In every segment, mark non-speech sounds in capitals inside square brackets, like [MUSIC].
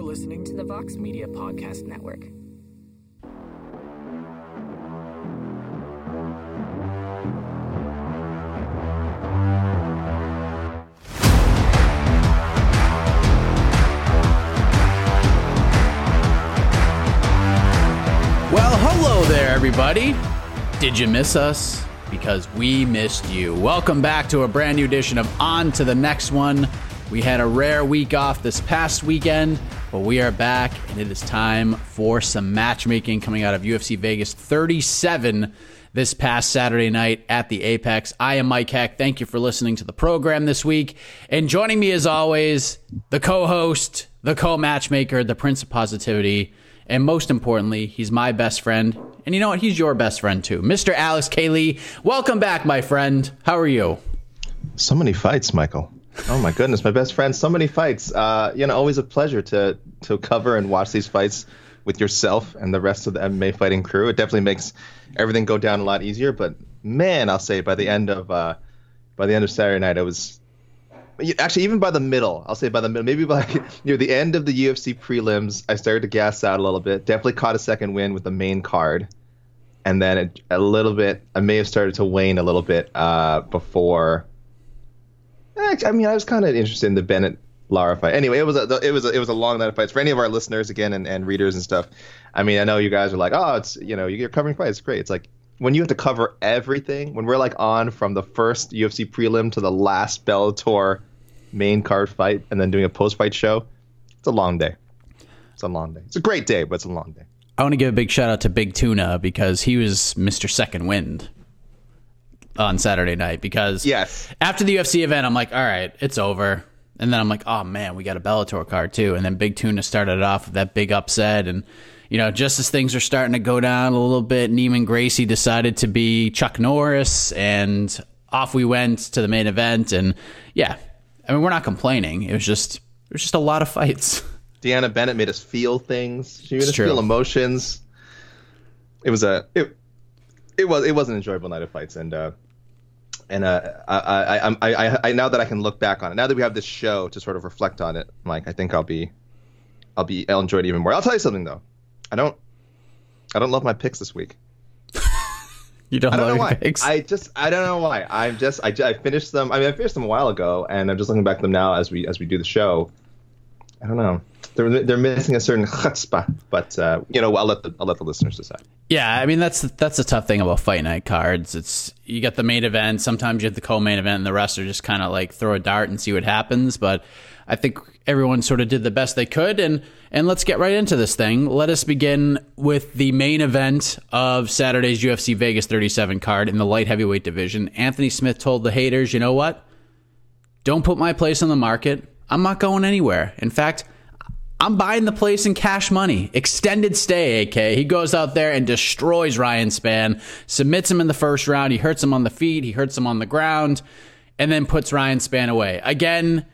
You're listening to the Vox Media Podcast Network. Well, hello there, everybody. Did you miss us? Because we missed you. Welcome back to a brand new edition of On to the Next One. We had a rare week off this past weekend, but we are back, and it is time for some matchmaking coming out of UFC Vegas 37 this past Saturday night at the Apex. I am Mike Heck. Thank you for listening to the program this week. And joining me, as always, the co host, the co matchmaker, the Prince of Positivity. And most importantly, he's my best friend. And you know what? He's your best friend too. Mr. Alex K. Lee. Welcome back, my friend. How are you? So many fights, Michael. Oh my goodness, my best friend. So many fights. Uh, you know, always a pleasure to to cover and watch these fights with yourself and the rest of the MMA fighting crew. It definitely makes everything go down a lot easier. But man, I'll say by the end of uh, by the end of Saturday night, I was actually even by the middle. I'll say by the middle, maybe by [LAUGHS] near the end of the UFC prelims, I started to gas out a little bit. Definitely caught a second win with the main card, and then it, a little bit. I may have started to wane a little bit uh, before. I mean, I was kind of interested in the Bennett Lara fight. Anyway, it was a it was a, it was a long night of fights for any of our listeners again and, and readers and stuff. I mean, I know you guys are like, oh, it's you know you're covering fights, it's great. It's like when you have to cover everything. When we're like on from the first UFC prelim to the last Bellator main card fight and then doing a post fight show, it's a long day. It's a long day. It's a great day, but it's a long day. I want to give a big shout out to Big Tuna because he was Mr. Second Wind on Saturday night. Because yes, after the UFC event, I'm like, all right, it's over. And then I'm like, oh man, we got a Bellator card too. And then Big Tuna started it off with that big upset. And, you know, just as things are starting to go down a little bit, Neiman Gracie decided to be Chuck Norris. And off we went to the main event. And yeah, I mean, we're not complaining. It was just, it was just a lot of fights. [LAUGHS] Deanna Bennett made us feel things. She made It's us true. feel emotions. It was a it, it was it was an enjoyable night of fights, and uh, and uh, I, I, I, I, I now that I can look back on it, now that we have this show to sort of reflect on it, Mike, I think I'll be, I'll be, I'll enjoy it even more. I'll tell you something though, I don't, I don't love my picks this week. [LAUGHS] You don't I don't love know why. picks? I just I don't know why. I'm just I, I finished them. I mean I finished them a while ago, and I'm just looking back at them now as we as we do the show. I don't know. They're they're missing a certain chutzpah, but uh, you know I'll let the I'll let the listeners decide. Yeah, I mean that's that's the tough thing about fight night cards. It's you get the main event, sometimes you have the co-main event, and the rest are just kind of like throw a dart and see what happens. But I think everyone sort of did the best they could, and and let's get right into this thing. Let us begin with the main event of Saturday's UFC Vegas 37 card in the light heavyweight division. Anthony Smith told the haters, "You know what? Don't put my place on the market. I'm not going anywhere. In fact." I'm buying the place in cash money. Extended stay, AK. He goes out there and destroys Ryan Spann, submits him in the first round. He hurts him on the feet, he hurts him on the ground, and then puts Ryan Spann away. Again,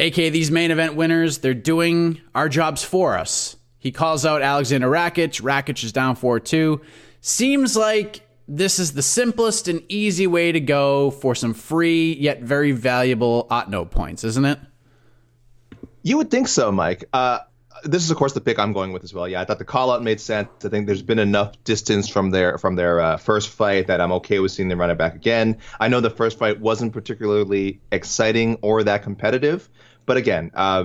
AK, these main event winners, they're doing our jobs for us. He calls out Alexander Rakic. Rakic is down 4 2. Seems like this is the simplest and easy way to go for some free yet very valuable Otno points, isn't it? You would think so, Mike. Uh, this is, of course, the pick I'm going with as well. Yeah, I thought the call out made sense. I think there's been enough distance from their from their uh, first fight that I'm okay with seeing them run it back again. I know the first fight wasn't particularly exciting or that competitive, but again, uh,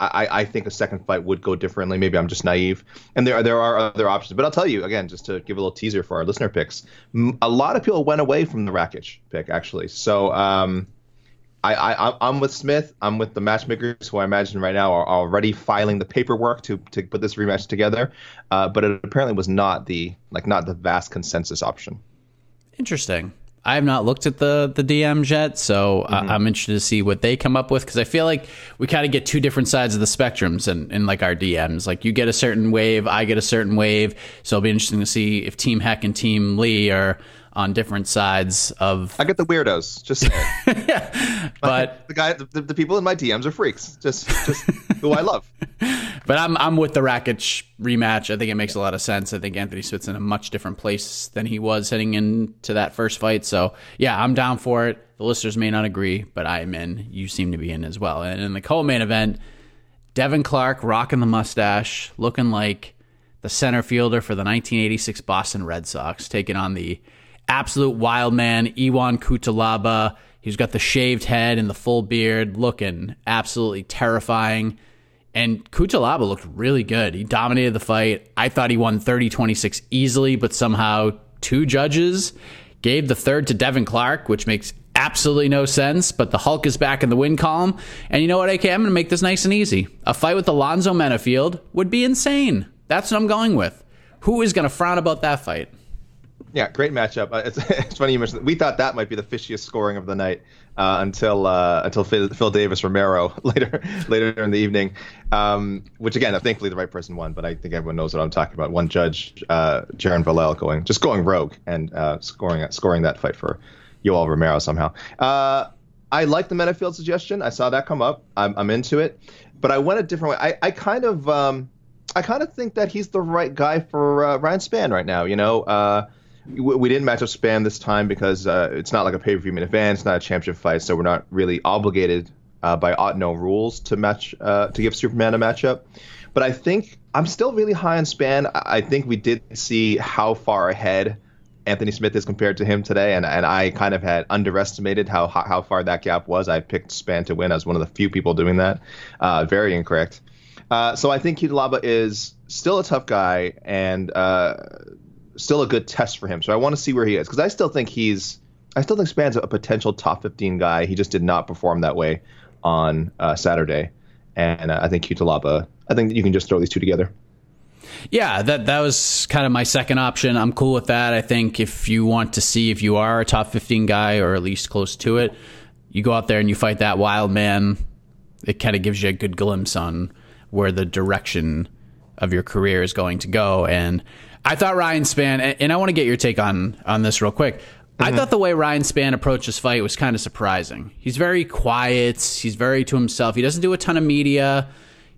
I, I think a second fight would go differently. Maybe I'm just naive, and there there are other options. But I'll tell you again, just to give a little teaser for our listener picks, a lot of people went away from the Rakic pick actually. So. Um, I, I I'm with Smith. I'm with the matchmakers who I imagine right now are already filing the paperwork to to put this rematch together. Uh, but it apparently was not the like not the vast consensus option. Interesting. I have not looked at the the DMs yet, so mm-hmm. I'm interested to see what they come up with because I feel like we kind of get two different sides of the spectrums in, in like our DMs. Like you get a certain wave, I get a certain wave, so it'll be interesting to see if Team Heck and Team Lee are on different sides of. I get the weirdos. Just [LAUGHS] yeah, but [LAUGHS] the guy, the, the, people in my DMs are freaks. Just, just who I love. [LAUGHS] But I'm I'm with the Rakic rematch. I think it makes a lot of sense. I think Anthony Smith's in a much different place than he was heading into that first fight. So yeah, I'm down for it. The listeners may not agree, but I am in. You seem to be in as well. And in the co-main event, Devin Clark rocking the mustache, looking like the center fielder for the 1986 Boston Red Sox, taking on the absolute wild man, Ion Cutelaba. He's got the shaved head and the full beard, looking absolutely terrifying. And Cutelaba looked really good. He dominated the fight. I thought he won 30 26 easily, but somehow two judges gave the third to Devin Clark, which makes absolutely no sense. But the Hulk is back in the win column. And you know what, AK? I'm going to make this nice and easy. A fight with Alonzo Menifield would be insane. That's what I'm going with. Who is going to frown about that fight? Yeah, great matchup. Uh, it's, [LAUGHS] it's, funny you mentioned. That. We thought that might be the fishiest scoring of the night uh, until uh, until Phil, Phil, Davis Romero [LAUGHS] later later in the evening, um, which again, thankfully the right person won. But I think everyone knows what I'm talking about. One judge, uh, Jaron Vallel, going just going rogue and uh, scoring scoring that fight for Yoel Romero somehow. Uh, I like the Menifield suggestion. I saw that come up. I'm, I'm into it, but I went a different way. I, I kind of um, I kind of think that he's the right guy for Ryan Spann right now. You know, we didn't match up Spann this time because uh, it's not like a pay per view main event. It's not a championship fight, so we're not really obligated uh, by no rules to match uh, to give Superman a matchup. But I think I'm still really high on Spann. I think we did see how far ahead Anthony Smith is compared to him today, and, and I kind of had underestimated how how far that gap was. I picked Spann to win as one of the few people doing that. Uh, very incorrect. Uh, so I think Cutelaba is still a tough guy, and uh, still a good test for him. So I want to see where he is because I still think he's I still think Spann's a potential top 15 guy. He just did not perform that way on uh, Saturday, and uh, I think Cutelaba. I think you can just throw these two together. Yeah, that that was kind of my second option. I'm cool with that. I think if you want to see if you are a top 15 guy or at least close to it, you go out there and you fight that wild man. It kind of gives you a good glimpse on where the direction of your career is going to go. And I thought Ryan Spann, and I want to get your take on on this real quick. Mm-hmm. I thought the way Ryan Spann approached this fight was kind of surprising. He's very quiet. He's very to himself. He doesn't do a ton of media.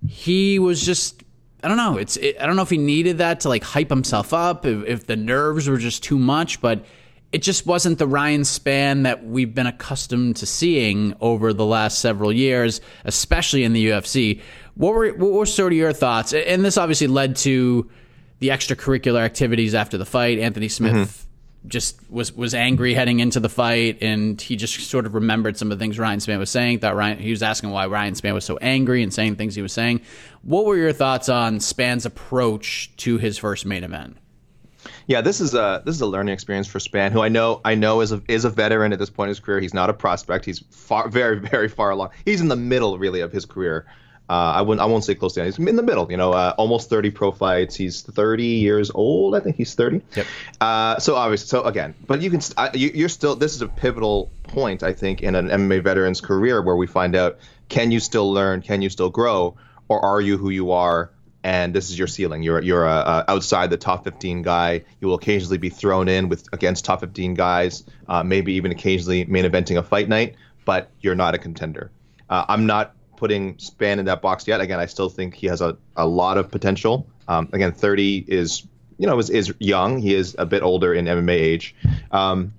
He was just I don't know. It's it, I don't know if he needed that to like hype himself up. If, if the nerves were just too much, but it just wasn't the Ryan Spann that we've been accustomed to seeing over the last several years, especially in the UFC. What were what were sort of your thoughts? And this obviously led to the extracurricular activities after the fight. Anthony Smith mm-hmm. just was was angry heading into the fight, and he just sort of remembered some of the things Ryan Spann was saying. Thought Ryan he was asking why Ryan Spann was so angry and saying things he was saying. What were your thoughts on Spann's approach to his first main event? Yeah, this is a this is a learning experience for Spann, who I know I know is a is a veteran at this point in his career. He's not a prospect. He's far very very far along. He's in the middle really of his career. Uh, I wouldn't. I won't say close to. He's in the middle. You know, uh, almost 30 pro fights. He's 30 years old. I think he's 30. Yep. Uh, so obviously, so again, but you can. you, are still. This is a pivotal point, I think, in an MMA veteran's career where we find out: can you still learn? Can you still grow? or are you who you are? And this is your ceiling. You're you're a, a outside the top 15 guy. You will occasionally be thrown in with against top 15 guys, uh, maybe even occasionally main eventing a fight night, but you're not a contender. Uh, I'm not putting Spann in that box yet. Again, I still think he has a, a lot of potential. Um, again, 30 is you know is, is young. He is a bit older in MMA age. Um,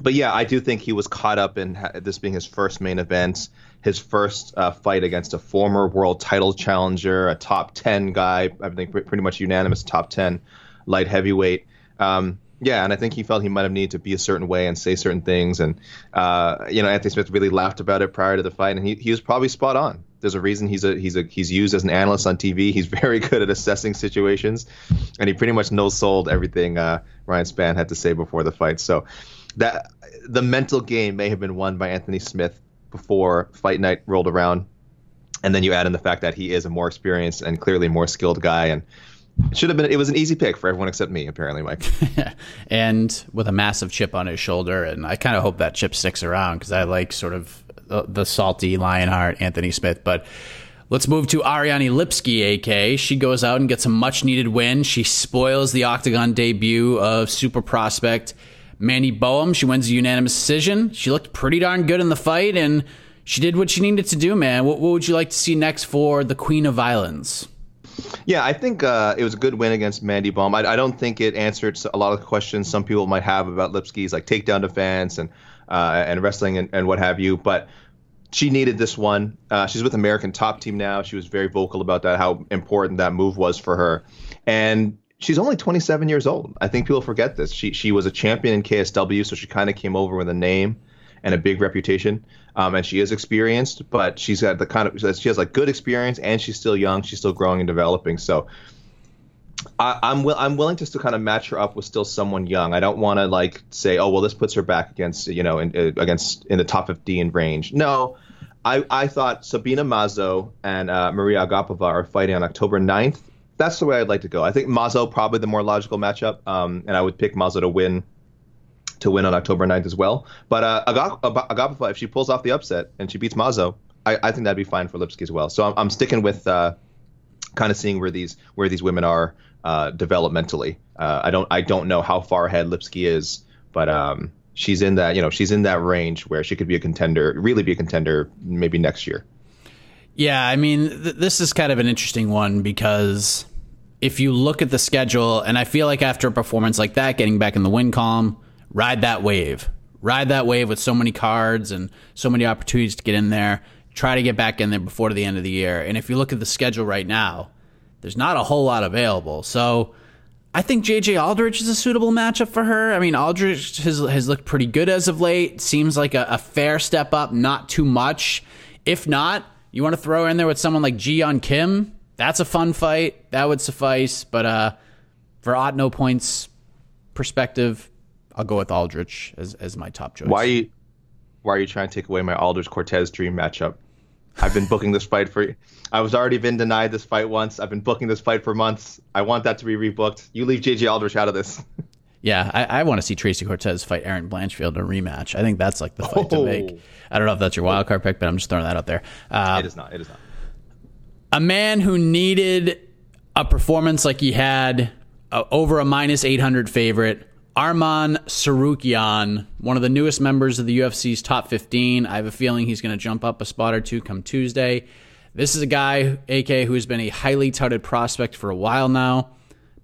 but yeah, I do think he was caught up in this being his first main event, his first uh, fight against a former world title challenger, a top 10 guy, I think pretty much unanimous top 10 light heavyweight. Um, yeah, and I think he felt he might have needed to be a certain way and say certain things. And, uh, you know, Anthony Smith really laughed about it prior to the fight, and he, he was probably spot on. There's a reason he's a he's a he's used as an analyst on TV. [LAUGHS] He's very good at assessing situations, and he pretty much no sold everything uh, Ryan Spann had to say before the fight. So, that the mental game may have been won by Anthony Smith before fight night rolled around, and then you add in the fact that he is a more experienced and clearly more skilled guy, and should have been. It was an easy pick for everyone except me, apparently, Mike. [LAUGHS] and with a massive chip on his shoulder, and I kind of hope that chip sticks around because I like sort of the, the salty Lionheart Anthony Smith, but. Let's move to Ariane Lipski, AK. She goes out and gets a much needed win. She spoils the octagon debut of super prospect Mandy Boehm. She wins a unanimous decision. She looked pretty darn good in the fight, and she did what she needed to do, man. What, what would you like to see next for the Queen of Violence? Yeah, I think uh, it was a good win against Mandy Boehm. I, I, don't think it answered a lot of questions some people might have about Lipski's like takedown defense and uh, and wrestling and, and, what have you. But she needed this one. Uh, she's with American Top Team now. She was very vocal about that, how important that move was for her. And she's only 27 years old. I think people forget this. She she was a champion in KSW, so she kind of came over with a name and a big reputation. Um, and she is experienced, but she's got the kind of she has like good experience, and she's still young. She's still growing and developing. So. I, I'm will I'm willing to still kind of match her up with still someone young. I don't want to like say, oh well, this puts her back against you know in, uh, against in the top 15 range. No, I I thought Sabina Mazo and uh, Maria Agapova are fighting on October 9th that's the way I'd like to go. I think Mazo probably the more logical matchup, um, and I would pick Mazo to win to win on October 9th as well. But uh, Agapova, if she pulls off the upset and she beats Mazo, I, I think that'd be fine for Lipski as well. So I'm, I'm sticking with uh, kind of seeing where these where these women are uh, developmentally. Uh, I don't I don't know how far ahead Lipski is, but um, she's in that you know she's in that range where she could be a contender, really be a contender maybe next year. Yeah, I mean, th- this is kind of an interesting one because if you look at the schedule, and I feel like after a performance like that, getting back in the win column, ride that wave. Ride that wave with so many cards and so many opportunities to get in there. Try to get back in there before the end of the year. And if you look at the schedule right now, there's not a whole lot available. So I think JJ Aldrich is a suitable matchup for her. I mean, Aldrich has, has looked pretty good as of late. Seems like a, a fair step up, not too much. If not, you want to throw in there with someone like Ji-yeon Kim? That's a fun fight. That would suffice. But uh, for Otno points perspective, I'll go with Aldrich as, as my top choice. Why are you, why are you trying to take away my Aldrich Cortez dream matchup? I've been booking this fight for. I was already been denied this fight once. I've been booking this fight for months. I want that to be rebooked. You leave JJ Aldrich out of this. [LAUGHS] Yeah, I, I want to see Tracy Cortez fight Erin Blanchfield in a rematch. I think that's like the fight oh. to make. I don't know if that's your wild card pick, but I'm just throwing that out there. Uh, it is not. It is not. A man who needed a performance like he had uh, over a minus 800 favorite, Arman Tsarukyan, one of the newest members of the UFC's top 15. I have a feeling he's going to jump up a spot or two come Tuesday. This is a guy, AK, who has been a highly touted prospect for a while now.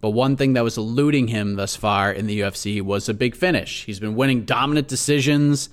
But one thing that was eluding him thus far in the UFC was a big finish. He's been winning dominant decisions.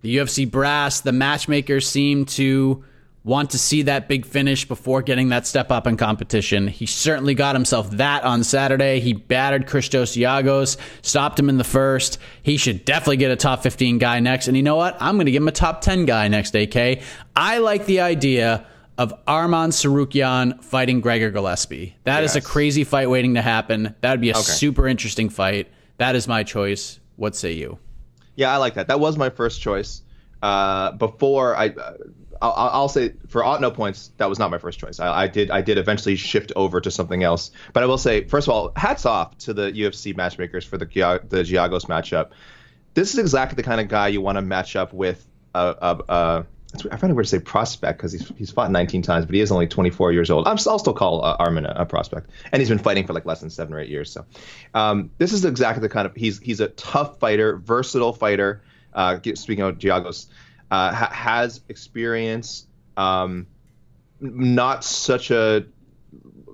The UFC brass, the matchmakers seem to want to see that big finish before getting that step up in competition. He certainly got himself that on Saturday. He battered Christos Giagos, stopped him in the first. He should definitely get a top 15 guy next. And you know what? I'm going to give him a top 10 guy next, AK. I like the idea of Arman Tsarukyan fighting Gregor Gillespie. That yes. is a crazy fight waiting to happen. That would be a okay. super interesting fight. That is my choice. What say you? Yeah, I like that. That was my first choice. Uh, before I, uh, I'll, I'll, say for Otno points, that was not my first choice. I, I, did I did eventually shift over to something else. But I will say, first of all, hats off to the UFC matchmakers for the the Giagos matchup. This is exactly the kind of guy you want to match up with a I find it weird to say prospect because he's he's fought 19 times, but he is only 24 years old. I'm, I'll still call uh, Arman a, a, prospect, and he's been fighting for like less than seven or eight years. So um, this is exactly the kind of he's he's a tough fighter, versatile fighter. Uh, speaking of Giagos, uh, ha- has experience. Um, not such a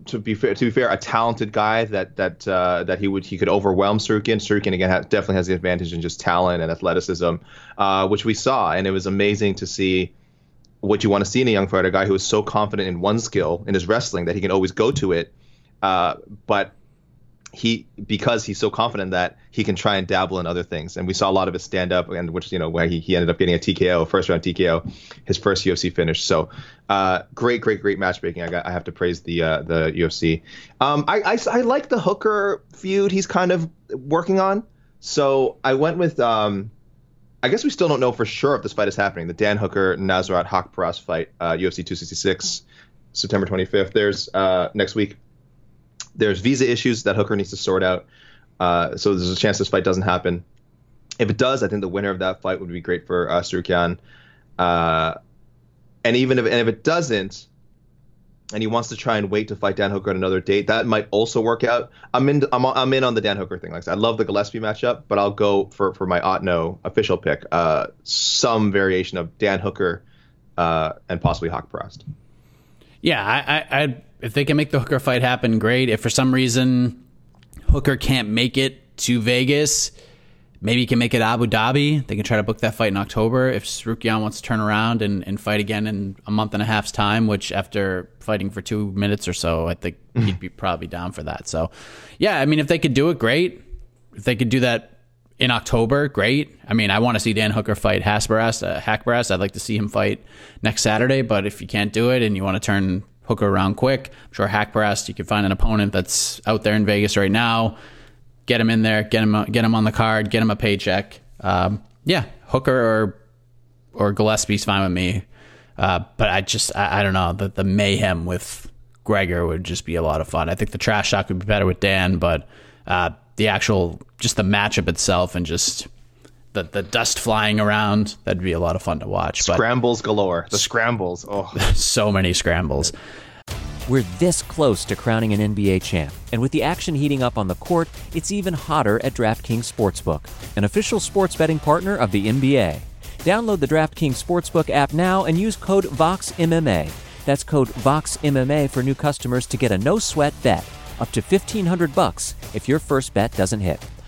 to be fair, to be fair, a talented guy that that uh, that he would he could overwhelm Tsarukyan. Tsarukyan again definitely has the advantage in just talent and athleticism, uh, which we saw, and it was amazing to see what you want to see in a young fighter, a guy who is so confident in one skill in his wrestling that he can always go to it, uh, but he because he's so confident that he can try and dabble in other things. And we saw a lot of his stand up and which you know where he, he ended up getting a TKO, first round TKO, his first UFC finish. So uh, great, great, great matchmaking. I got I have to praise the uh, the UFC. Um, I, I, I like the Hooker feud he's kind of working on. So I went with um, I guess we still don't know for sure if this fight is happening. The Dan Hooker Nasrat Haqparast fight, uh, UFC 266, September 25th. There's uh, next week. There's visa issues that Hooker needs to sort out. Uh, so there's a chance this fight doesn't happen. If it does, I think the winner of that fight would be great for uh. Uh, and even if and if it doesn't, and he wants to try and wait to fight Dan Hooker on another date, that might also work out. I'm in. I'm, I'm in on the Dan Hooker thing. Like I, said, I love the Gillespie matchup, but I'll go for for my Otno official pick. Uh, some variation of Dan Hooker uh, and possibly Haqparast. Yeah, I, I, I if they can make the Hooker fight happen, great. If for some reason Hooker can't make it to Vegas, maybe he can make it Abu Dhabi. They can try to book that fight in October. If Tsarukyan wants to turn around and, and fight again in a month and a half's time, which after fighting for two minutes or so, I think he'd be probably down for that. So, yeah, I mean, if they could do it, great. If they could do that in October, great. I mean, I want to see Dan Hooker fight Hasparas, uh, Hackbaras. I'd like to see him fight next Saturday, but if you can't do it and you want to turn Hooker around quick. I'm sure Haqparast, you can find an opponent that's out there in Vegas right now. Get him in there, get him, get him on the card, get him a paycheck. Um, yeah, Hooker or or Gillespie's fine with me. Uh, but I just I, I, don't know the the mayhem with Gregor would just be a lot of fun. I think the trash talk would be better with Dan, but uh, the actual just the matchup itself and just the, the dust flying around. That'd be a lot of fun to watch. Scrambles but, galore. The scrambles. Oh, [LAUGHS] so many scrambles. We're this close to crowning an NBA champ, and with the action heating up on the court, it's even hotter at DraftKings Sportsbook, an official sports betting partner of the NBA. Download the DraftKings Sportsbook app now and use code VOXMMA. That's code VOXMMA for new customers to get a no-sweat bet up to 1500 bucks if your first bet doesn't hit.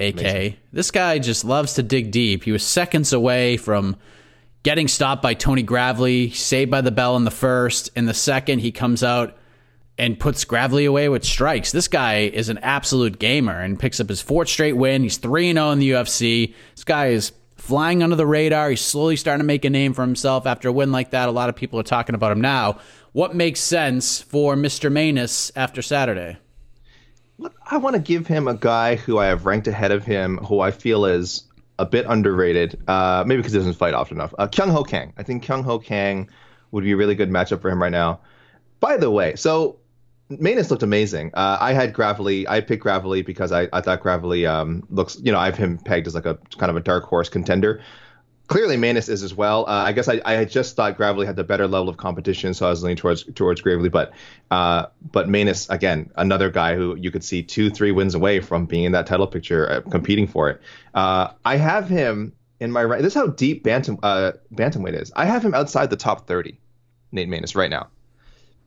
AK. Amazing. This guy just loves to dig deep. He was seconds away from getting stopped by Tony Gravely, saved by the bell in the first. In the second, he comes out and puts Gravely away with strikes. This guy is an absolute gamer and picks up his fourth straight win. He's 3 0 in the UFC. This guy is flying under the radar. He's slowly starting to make a name for himself after a win like that. A lot of people are talking about him now. What makes sense for Mr. Maness after Saturday? I want to give him a guy who I have ranked ahead of him, who I feel is a bit underrated, uh, maybe because he doesn't fight often enough. Uh, Kyung Ho Kang. I think Kyung Ho Kang would be a really good matchup for him right now. By the way, so Maness looked amazing. Uh, I had Gravely. I picked Gravely because I, I thought Gravely um, looks, you know, I have him pegged as like a kind of a dark horse contender. Clearly, Maness is as well. Uh, I guess I, I just thought Gravely had the better level of competition, so I was leaning towards towards Gravely. But uh, but Maness again, another guy who you could see two three wins away from being in that title picture, uh, competing for it. Uh, I have him in my right. This is how deep bantam uh, bantamweight is. I have him outside the top thirty, Nate Maness right now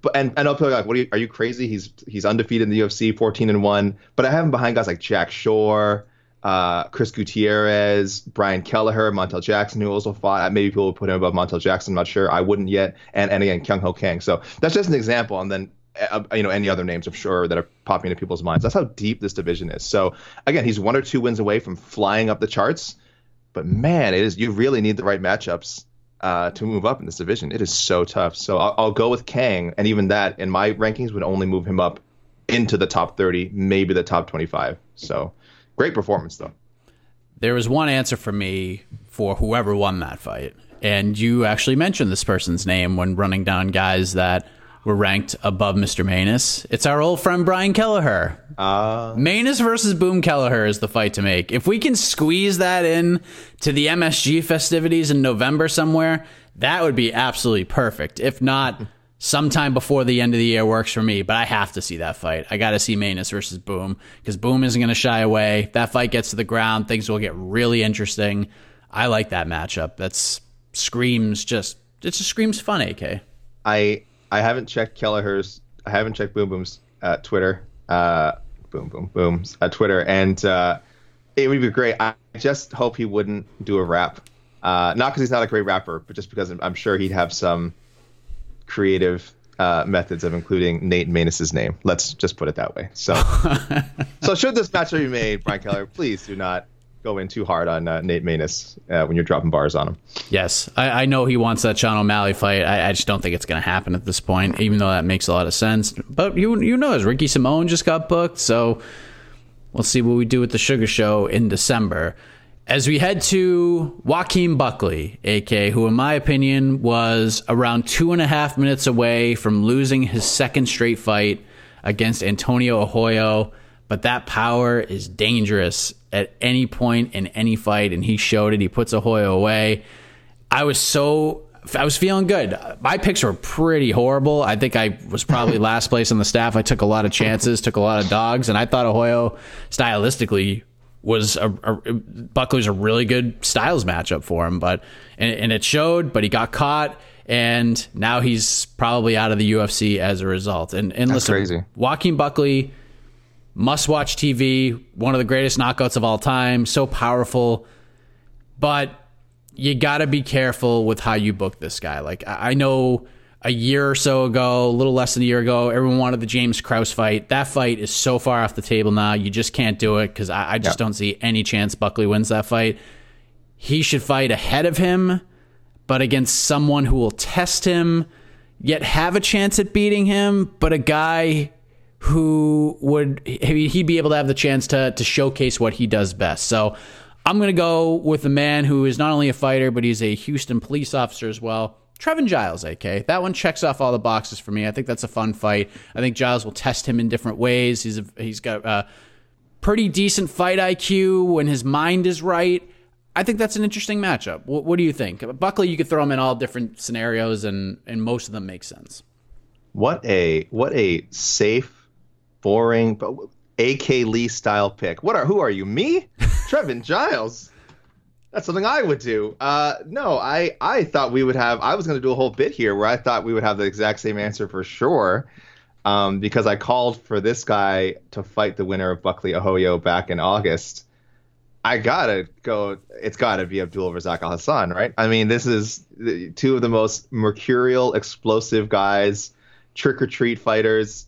but and and I'll be like, what are you, are you crazy? He's he's undefeated in the UFC, 14 and one. But I have him behind guys like Jack Shore, uh, Chris Gutierrez, Brian Kelleher, Montel Jackson, who also fought. Maybe people would put him above Montel Jackson. I'm not sure. I wouldn't yet. And and again, Kyung Ho Kang. So that's just an example. And then uh, you know any other names I'm sure that are popping into people's minds. That's how deep this division is. So again, he's one or two wins away from flying up the charts. But man, it is you really need the right matchups uh, to move up in this division. It is so tough. So I'll, I'll, go with Kang, and even that in my rankings would only move him up into the top 30, maybe the top 25. So great performance, though. There was one answer for me for whoever won that fight. And you actually mentioned this person's name when running down guys that were ranked above Mr. Maness. It's our old friend Brian Kelleher. Uh, Maness versus Boom Kelleher is the fight to make. If we can squeeze that in to the MSG festivities in November somewhere, that would be absolutely perfect. If not, sometime before the end of the year works for me, but I have to see that fight. I got to see Maness versus Boom because Boom isn't going to shy away. If that fight gets to the ground, things will get really interesting. I like that matchup. That's screams just it just screams fun, AK. I I haven't checked Kelleher's. I haven't checked Boom Boom's uh, Twitter. Uh, boom Boom Boom's uh, Twitter, and uh, it would be great. I just hope he wouldn't do a rap. Uh, not because he's not a great rapper, but just because I'm, I'm sure he'd have some creative uh, methods of including Nate Maness's name. Let's just put it that way. So, [LAUGHS] so should this match be made, Brian Kelleher, please do not go in too hard on uh, Nate Maness uh, when you're dropping bars on him. Yes, I, I, know he wants that Sean O'Malley fight. I, I just don't think it's going to happen at this point, even though that makes a lot of sense. But you you know, as Ricky Simone just got booked, so we'll see what we do with the Sugar Show in December. As we head to Joaquin Buckley, AK, who in my opinion was around two and a half minutes away from losing his second straight fight against Antonio Arroyo, but that power is dangerous at any point in any fight, and he showed it. He puts Arroyo away. I was so I was feeling good. My picks were pretty horrible. I think I was probably [LAUGHS] last place on the staff. I took a lot of chances, took a lot of dogs, and I thought Arroyo stylistically was a, a Buckley's a really good styles matchup for him, but and, and it showed. But he got caught, and now he's probably out of the UFC as a result. And and That's listen, crazy. Joaquin Buckley must watch TV, one of the greatest knockouts of all time, so powerful. But you got to be careful with how you book this guy. Like, I know a year or so ago, a little less than a year ago, everyone wanted the James Krause fight. That fight is so far off the table now. You just can't do it because I, I, just don't see any chance Buckley wins that fight. He should fight ahead of him, but against someone who will test him, yet have a chance at beating him, but a guy who would he'd be able to have the chance to to showcase what he does best. So I'm going to go with a man who is not only a fighter but he's a Houston police officer as well. Trevin Giles, AK. That one checks off all the boxes for me. I think that's a fun fight. I think Giles will test him in different ways. He's a, he's got a pretty decent fight IQ when his mind is right. I think that's an interesting matchup. What, what do you think? Buckley, you could throw him in all different scenarios, and and most of them make sense. What a what a safe boring, but AK Lee style pick. What are who are you? Me? [LAUGHS] Trevin Giles. That's something I would do. Uh, no, I I thought we would have. I was going to do a whole bit here where I thought we would have the exact same answer for sure, um, because I called for this guy to fight the winner of Buckley Arroyo back in August. I gotta go. It's gotta be Abdul Razak Alhassan, right? I mean, this is two of the most mercurial, explosive guys, trick or treat fighters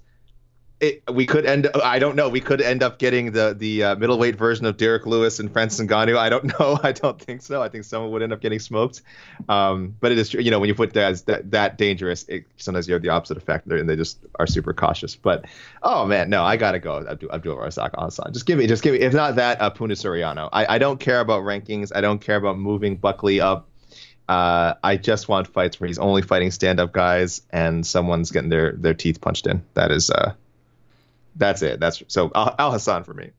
it, we could end. I don't know. We could end up getting the the uh, middleweight version of Derrick Lewis and Francis Ngannou. I don't [LAUGHS] know. I don't think so. I think someone would end up getting smoked. Um, but it is true. You know, when you put guys that that dangerous, it, sometimes you have the opposite effect, and they just are super cautious. But oh man, no, I gotta go. Abdul Abdul Razak Alhassan. Just give me, just give me. If not that, uh, Puna Soriano. I, I don't care about rankings. I don't care about moving Buckley up. Uh, I just want fights where he's only fighting stand-up guys and someone's getting their their teeth punched in. That is uh that's it. That's so Al, Hassan for me.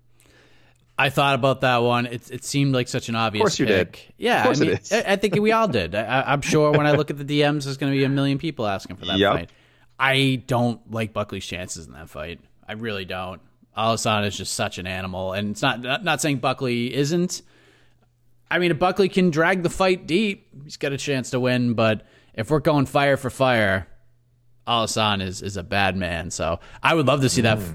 I thought about that one. It it seemed like such an obvious. Of course you pick. did. Yeah, Of course I mean, it is. I, think we all did. I, I'm sure when I look at the DMs, there's going to be a million people asking for that Yep. fight. I don't like Buckley's chances in that fight. I really don't. Alhassan is just such an animal, and it's not not, not saying Buckley isn't. I mean, if Buckley can drag the fight deep, he's got a chance to win. But if we're going fire for fire, Alhassan is is a bad man. So I would love to see that hmm.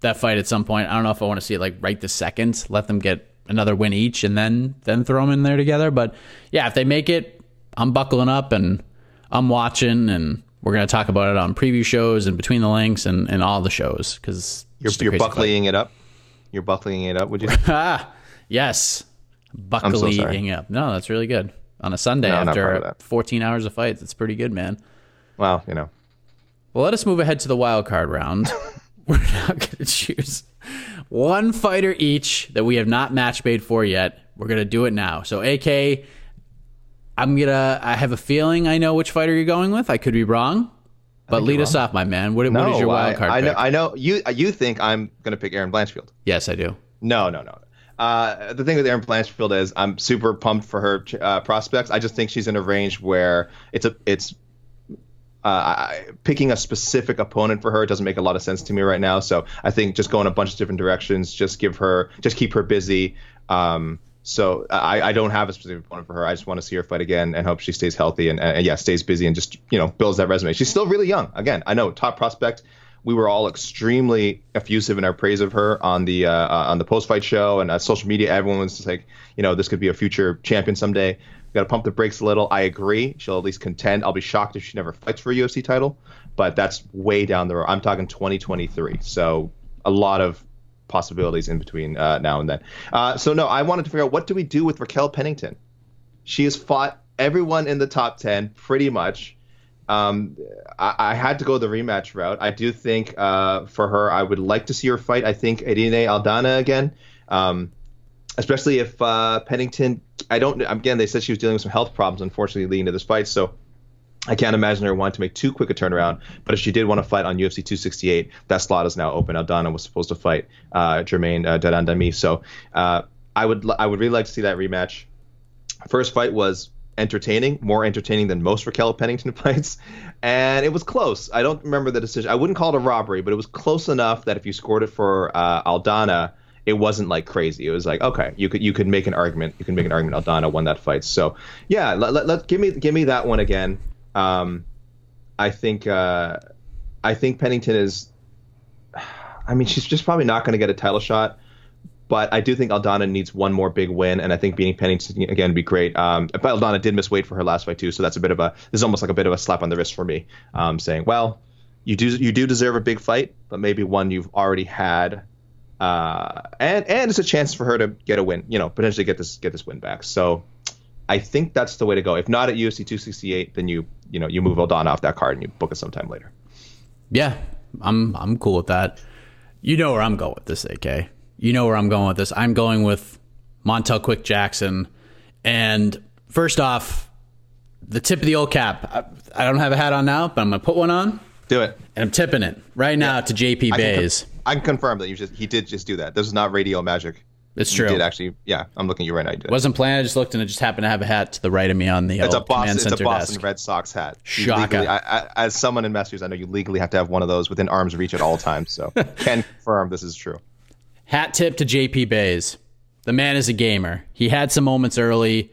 That fight at some point. I don't know if I want to see it like right this second. Let them get another win each and then then throw them in there together. But yeah, if they make it, I'm buckling up and I'm watching and we're gonna talk about it on preview shows and between the links and, and all the shows because You're, you're buckling it up. You're buckling it up. Would you? Ah, [LAUGHS] yes, buckling sorry. up. No, that's really good on a Sunday No, I'm not proud of after 14 hours of fights. It's pretty good, man. well, you know. Well, let us move ahead to the wild card round. [LAUGHS] [LAUGHS] We're now going to choose one fighter each that we have not match made for yet. We're going to do it now. So, AK, I'm going to, I have a feeling I know which fighter you're going with. I could be wrong, but lead us off, my man. What, what is your wild card I, I know. pick? I know. You you think I'm gonna pick Erin Blanchfield? yes, I do. No, no, no. Uh, the thing with Erin Blanchfield is I'm super pumped for her uh, prospects. I just think she's in a range where it's a it's uh, picking a specific opponent for her doesn't make a lot of sense to me right now. So I think just going a bunch of different directions, just give her, just keep her busy. Um, so I, I don't have a specific opponent for her. I just want to see her fight again and hope she stays healthy and, and yeah, stays busy and just you know builds that resume. She's still really young. Again, I know top prospect. We were all extremely effusive in our praise of her on the uh, uh, on the post fight show and uh, social media. Everyone was just like, you know, this could be a future champion someday. Got to pump the brakes a little. I agree. She'll at least contend. I'll be shocked if she never fights for a UFC title, but that's way down the road. I'm talking 2023. So a lot of possibilities in between uh, now and then. Uh, so no, I wanted to figure out what do we do with Raquel Pennington. She has fought everyone in the top 10 pretty much. Um, I, I had to go the rematch route. I do think uh, for her, I would like to see her fight. I think Irene Aldana again, um, especially if uh, Pennington. I don't. Again, they said she was dealing with some health problems, unfortunately, leading to this fight. So I can't imagine her wanting to make too quick a turnaround. But if she did want to fight on UFC 268, that slot is now open. Aldana was supposed to fight uh, Germaine uh, de Randamie. So uh, I would I would really like to see that rematch. First fight was entertaining, more entertaining than most Raquel Pennington [LAUGHS] fights, and it was close. I don't remember the decision. I wouldn't call it a robbery, but it was close enough that if you scored it for uh, Aldana, it wasn't like crazy. It was like okay, you could you could make an argument. You can make an argument. Aldana won that fight. So yeah, let, let, let- give me give me that one again. Um, I think uh, I think Pennington is. [SIGHS] I mean, she's just probably not going to get a title shot, but I do think Aldana needs one more big win, and I think beating Pennington again would be great. Um, but Aldana did miss weight for her last fight too, so that's a bit of a this is almost like a bit of a slap on the wrist for me, um, saying, well, you do you do deserve a big fight, but maybe one you've already had. Uh, and and it's a chance for her to get a win, you know, potentially get this get this win back. So I think that's the way to go. If not at UFC 268, then you you know you move Aldana off that card and you book it sometime later. Yeah, I'm I'm cool with that. You know where I'm going with this, AK. You know where I'm going with this. I'm going with Montel Quick Jackson. And first off, the tip of the old cap. I, I don't have a hat on now, but I'm gonna put one on Do it. and I'm tipping it right now to JP I can, Buys. I can confirm that you just he did just do that. This is not radio magic. It's You true. did actually. Yeah, I'm looking at you right now. You did. Wasn't planned. I just looked and it just happened to have a hat to the right of me on the it's a Boston. It's a Boston desk. Red Sox hat. You legally- I, I, as someone in Massachusetts, I know you legally have to have one of those within arm's reach at all times. So [LAUGHS] can confirm this is true. Hat tip to JP Buys. The man is a gamer. He had some moments early.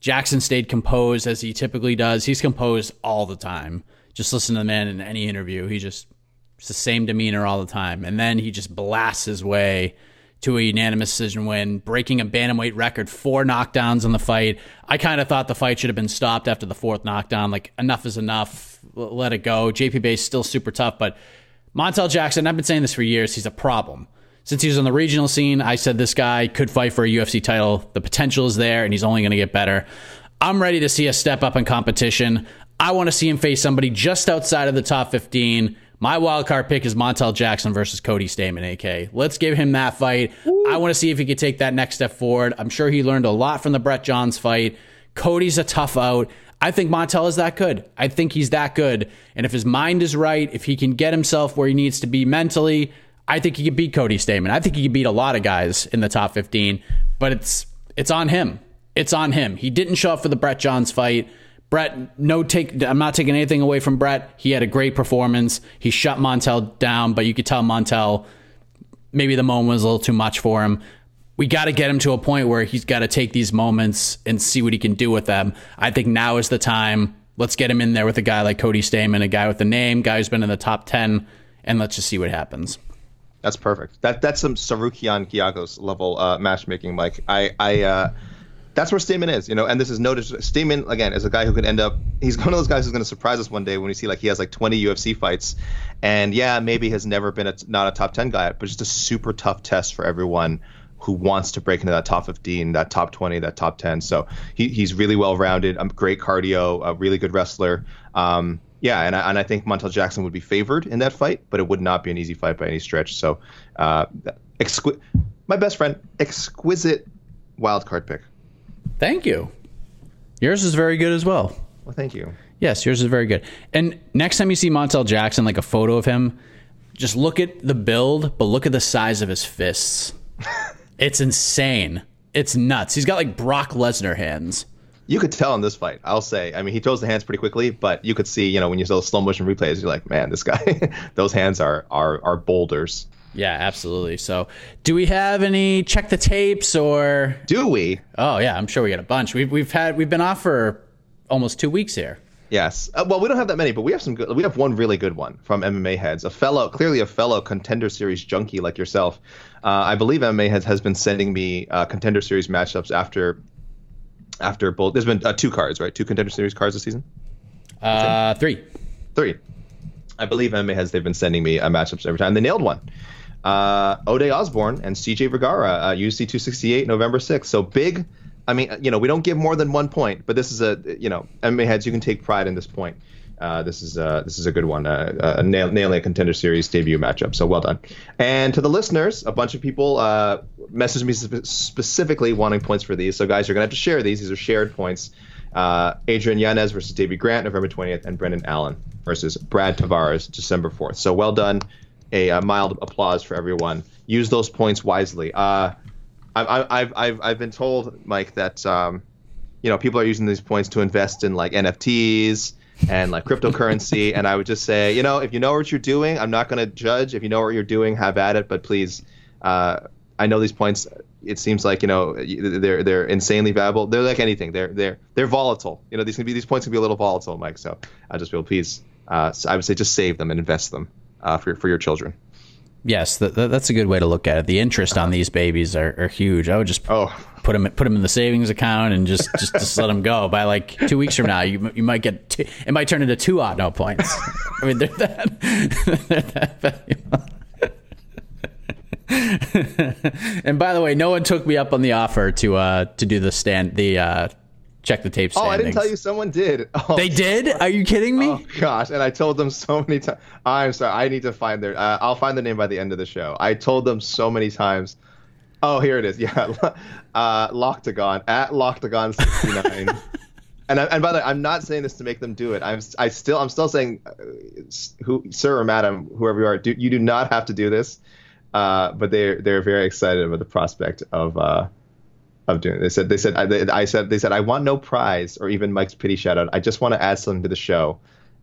Jackson stayed composed as he typically does. He's composed all the time. Just listen to the man in any interview. He just it's the same demeanor all the time. And then he just blasts his way to a unanimous decision win, breaking a bantamweight record, four knockdowns in the fight. I kind of thought the fight should have been stopped after the fourth knockdown. Like enough is enough. Let it go. JP Bay's still super tough, but Montel Jackson, I've been saying this for years, he's a problem. Since he was on the regional scene, I said this guy could fight for a UFC title. The potential is there, and he's only going to get better. I'm ready to see a step up in competition. I want to see him face somebody just outside of the top 15. My wild card pick is Montel Jackson versus Cody Stamann, AK. Let's give him that fight. Ooh. I want to see if he could take that next step forward. I'm sure he learned a lot from the Brett Johns fight. Cody's a tough out. I think Montel is that good. I think he's that good. And if his mind is right, if he can get himself where he needs to be mentally, I think he could beat Cody Stamann. I think he could beat a lot of guys in the top 15, but it's it's on him. It's on him. He didn't show up for the Brett Johns fight. Brett, no take. I'm not taking anything away from Brett. He had a great performance. He shut Montel down, but you could tell Montel maybe the moment was a little too much for him. We got to get him to a point where he's got to take these moments and see what he can do with them. I think now is the time. Let's get him in there with a guy like Cody Stamann, a guy with a name, guy who's been in the top ten, and let's just see what happens. That's perfect. That that's some Tsarukyan Giagos level uh, matchmaking, Mike. I I. Uh, that's where Stamann is, you know, and this is noted. Stamann again is a guy who could end up. He's one of those guys who's going to surprise us one day when we see like he has like 20 UFC fights, and yeah, maybe has never been a, not a top 10 guy, but just a super tough test for everyone who wants to break into that top 15, that top 20, that top 10. So he, he's really well rounded. Um, great cardio, a really good wrestler. Um, yeah, and I, and I think Montel Jackson would be favored in that fight, but it would not be an easy fight by any stretch. So, uh, exqui- my best friend, exquisite wild card pick. Thank you. Yours is very good as well. Well, thank you. Yes, yours is very good. And next time you see Montel Jackson, like a photo of him, just look at the build, but look at the size of his fists. [LAUGHS] it's insane. It's nuts. He's got like Brock Lesnar hands. You could tell in this fight. I'll say. I mean, he throws the hands pretty quickly, but you could see, you know, when you saw slow motion replays, you're like, man, this guy, [LAUGHS] those hands are are are boulders. Yeah, absolutely. So, do we have any check the tapes or do we? Oh yeah, I'm sure we got a bunch. We've we've had we've been off for almost two weeks here. Yes. Uh, well, we don't have that many, but we have some good. We have one really good one from MMA heads, a fellow, clearly a fellow contender series junkie like yourself. Uh, I believe MMA heads has been sending me uh, contender series matchups after after both. There's been uh, two cards, right? Two contender series cards this season. Uh, three. Three. I believe MMA heads. They've been sending me uh, matchups every time. They nailed one uh, Ode Osborne and CJ Vergara, uh, UFC 268, November 6th. So big. I mean, you know, we don't give more than one point, but this is a, you know, MMA heads, you can take pride in this point. Uh, this is uh, this is a good one, uh, a nail, nailing a contender series debut matchup. So well done. And to the listeners, a bunch of people uh, messaged me spe- specifically wanting points for these. So guys, you're gonna have to share these. These are shared points. Uh, Adrian Yanez versus Davey Grant, November 20th, and Brendan Allen versus Brad Tavares, December 4th. So well done a, a mild applause for everyone. Use those points wisely. Uh, I, have I've I've been told, Mike, that um, you know people are using these points to invest in like NFTs and like cryptocurrency. [LAUGHS] and I would just say, you know, if you know what you're doing, I'm not going to judge. If you know what you're doing, have at it. But please, uh, I know these points. It seems like you know they're they're insanely valuable. They're like anything. They're they're they're volatile. You know, these can be these points can be a little volatile, Mike. So I just feel please. Uh, so I would say just save them and invest them uh, for for your children. Yes, that's a good way to look at it. The interest on these babies are, are huge. I would just oh. put them put them in the savings account and just just, just let them go. By like two weeks from now, you you might get two, it might turn into two Otno points. I mean, they're that they're that valuable. [LAUGHS] and by the way, no one took me up on the offer to uh to do the stand the uh check the tape standings. Oh, I didn't tell you someone did. [LAUGHS] Oh, they did? Are you kidding me? Oh gosh, and I told them so many times. I'm sorry. I need to find their. Uh, I'll find the name by the end of the show. I told them so many times. Oh, here it is. [LAUGHS] Yeah, uh, Loctagon at Loctagon 69. [LAUGHS] and I, and by the way, I'm not saying this to make them do it. I'm I still I'm still saying, uh, who sir or madam, whoever you are, do, you do not have to do this. Uh, but they're they're very excited about the prospect of. Of doing. They said they said I, I, said they said I want no prize or even Mike's pity shout out. I just want to add something to the show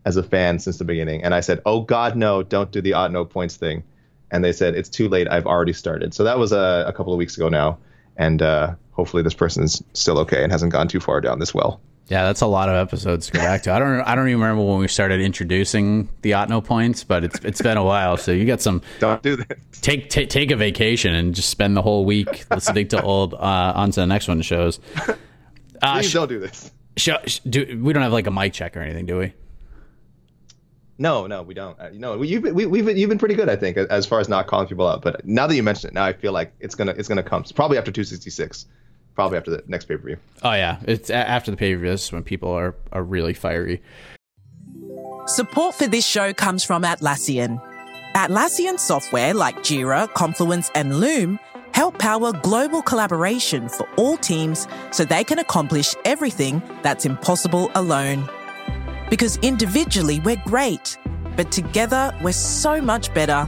as a fan since the beginning. And I said, oh God, no, don't do the Otno points thing. And they said it's too late. I've already started. So that was a, a couple of weeks ago now, and uh, hopefully this person is still okay and hasn't gone too far down this well. Yeah, that's a lot of episodes to go back to. I don't I don't even remember when we started introducing the Otno points, but it's it's been a while. So you got some. [LAUGHS] Don't do that. Take take take a vacation and just spend the whole week [LAUGHS] listening to old uh, on to the next one shows. Uh, Please sh- don't do this. Sh- sh- do, we don't have like a mic check or anything, do we? No, no, we don't. Uh, no, you've been, we, we've been, you've been pretty good, I think, as far as not calling people out. But now that you mention it, now I feel like it's gonna it's gonna come. It's probably after 266, probably after the next pay per view. Oh yeah, it's a- after the pay per view. This is when people are are really fiery. Support for this show comes from Atlassian. Atlassian software like Jira, Confluence, and Loom help power global collaboration for all teams so they can accomplish everything that's impossible alone. Because individually we're great, but together we're so much better.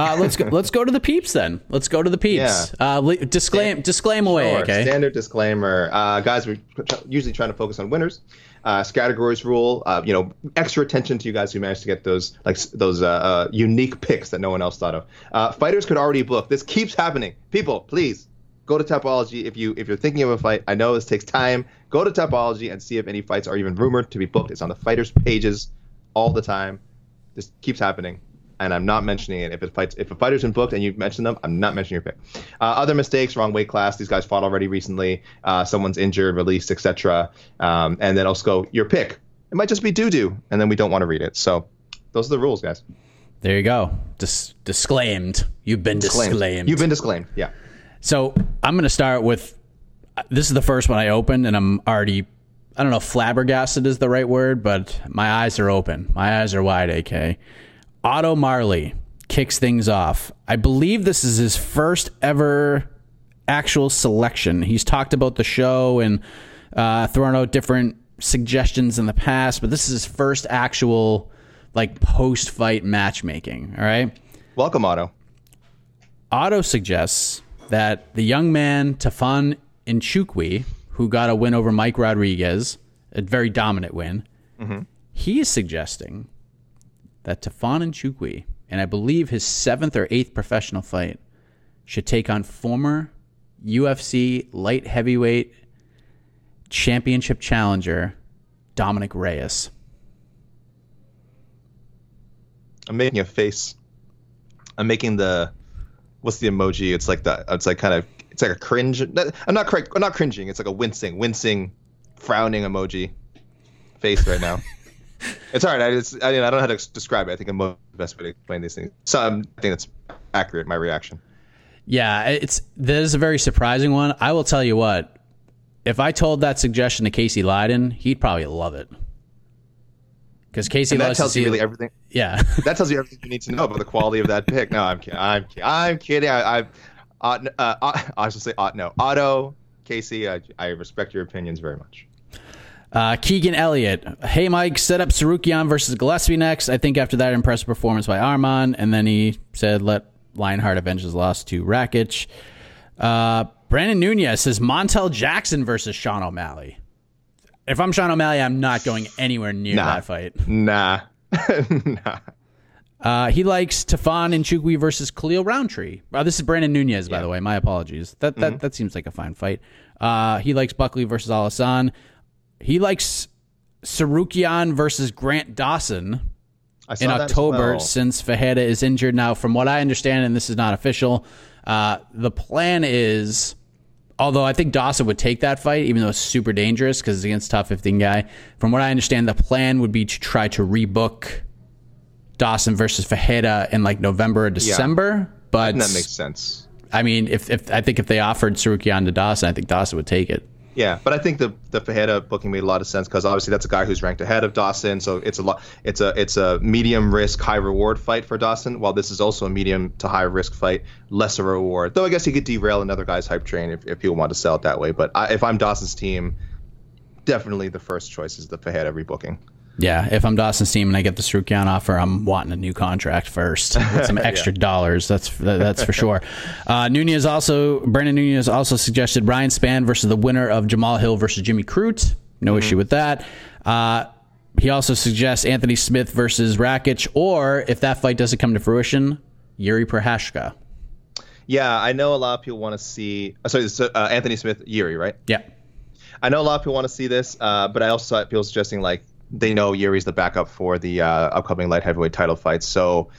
Uh, let's go. Let's go to the peeps then. Let's go to the peeps. Uh, li- disclaim. Disclaim away. Sure. Okay. Standard disclaimer, uh, guys. We're usually trying to focus on winners. Uh, categories rule. Uh, you know, extra attention to you guys who managed to get those like those uh, uh, unique picks that no one else thought of. Uh, fighters could already book. This keeps happening. People, please go to Tapology if you if you're thinking of a fight. I know this takes time. Go to Tapology and see if any fights are even rumored to be booked. It's on the fighters pages all the time. This keeps happening and I'm not mentioning it. If it fights, if a fighter's been booked and you mention them, I'm not mentioning your pick. Uh, other mistakes, wrong weight class. These guys fought already recently. Uh, someone's injured, released, etc. Um, and then also go your pick. It might just be doo doo, and then we don't want to read it. So those are the rules, guys. There you go. Dis- disclaimed. You've been disclaimed. You've been disclaimed. Yeah. So I'm going to start with this is the first one I opened, and I'm already, I don't know if flabbergasted is the right word, but my eyes are open. My eyes are wide, AK. Otto Marley kicks things off. I believe this is his first ever actual selection. He's talked about the show and uh, thrown out different suggestions in the past, but this is his first actual like post fight matchmaking. All right. Welcome, Otto. Otto suggests that the young man Tafon Nchukwi, who got a win over Mike Rodriguez, a very dominant win, he is suggesting that Tafon Nchukwi, and I believe his seventh or eighth professional fight, should take on former UFC light heavyweight championship challenger Dominick Reyes. I'm making a face. I'm making the what's the emoji? It's like the it's like kind of it's like a cringe. I'm not correct. I'm not cringing. It's like a wincing, wincing, frowning emoji face right now. [LAUGHS] [LAUGHS] it's all right. I just I, I don't know how to describe it. I think I'm the best way to explain these things. So um, I think that's accurate. My reaction. Yeah, it's that is a very surprising one. I will tell you what, if I told that suggestion to Casey Leiden, he'd probably love it. Because Casey And that tells you really everything. Yeah, [LAUGHS] That tells you everything you need to know about the quality of that pick. No, I'm kidding. I'm kidding. I'm kidding. I, I, uh, uh, I should say, uh, no, Otto, Casey. I, I respect your opinions very much. Uh, Keegan Elliott. Hey, Mike, set up Tsarukyan versus Gillespie next. I think after that impressive performance by Arman. And then he said, let Lionheart avenge his loss to Rakic. Uh, Brandon Nunez says Montel Jackson versus Sean O'Malley. If I'm Sean O'Malley, I'm not going anywhere near Nah. that fight. Nah, [LAUGHS] nah. Uh, he likes Tafon Nchukwi versus Khalil Rountree. Uh, this is Brandon Nunez, by the way. My apologies. That that, that seems like a fine fight. Uh, he likes Buckley versus Alhassan. He likes Tsarukyan versus Grant Dawson I saw in October well. since Fajeda is injured. Now, from what I understand, and this is not official, uh, the plan is, although I think Dawson would take that fight, even though it's super dangerous because it's against a top 15 guy. From what I understand, the plan would be to try to rebook Dawson versus Fajeda in like November or December. But And that makes sense. I mean, if, if I think if they offered Tsarukyan to Dawson, I think Dawson would take it. Yeah, but I think the the Fajeda booking made a lot of sense because obviously that's a guy who's ranked ahead of Dawson, so it's a lot. It's a it's a medium risk, high reward fight for Dawson. While this is also a medium to high risk fight, lesser reward. Though I guess he could derail another guy's hype train if, if people want to sell it that way. But I, if I'm Dawson's team, definitely the first choice is the Fajeda rebooking. Yeah, if I'm Dawson's team and I get the Tsarukyan offer, I'm wanting a new contract first with some [LAUGHS] extra dollars. That's that's for sure. [LAUGHS] Uh, Nunes also, Brandon Nunez also suggested Ryan Spann versus the winner of Jamal Hill versus Jimmy Crute. No issue with that. Uh, he also suggests Anthony Smith versus Rakic, or if that fight doesn't come to fruition, Yuri Prochazka. Yeah, I know a lot of people want to see. Uh, sorry, so, uh, Anthony Smith, Yuri, right? Yeah. I know a lot of people want to see this, uh, but I also saw people suggesting like they know Yuri's the backup for the uh, upcoming light heavyweight title fight. So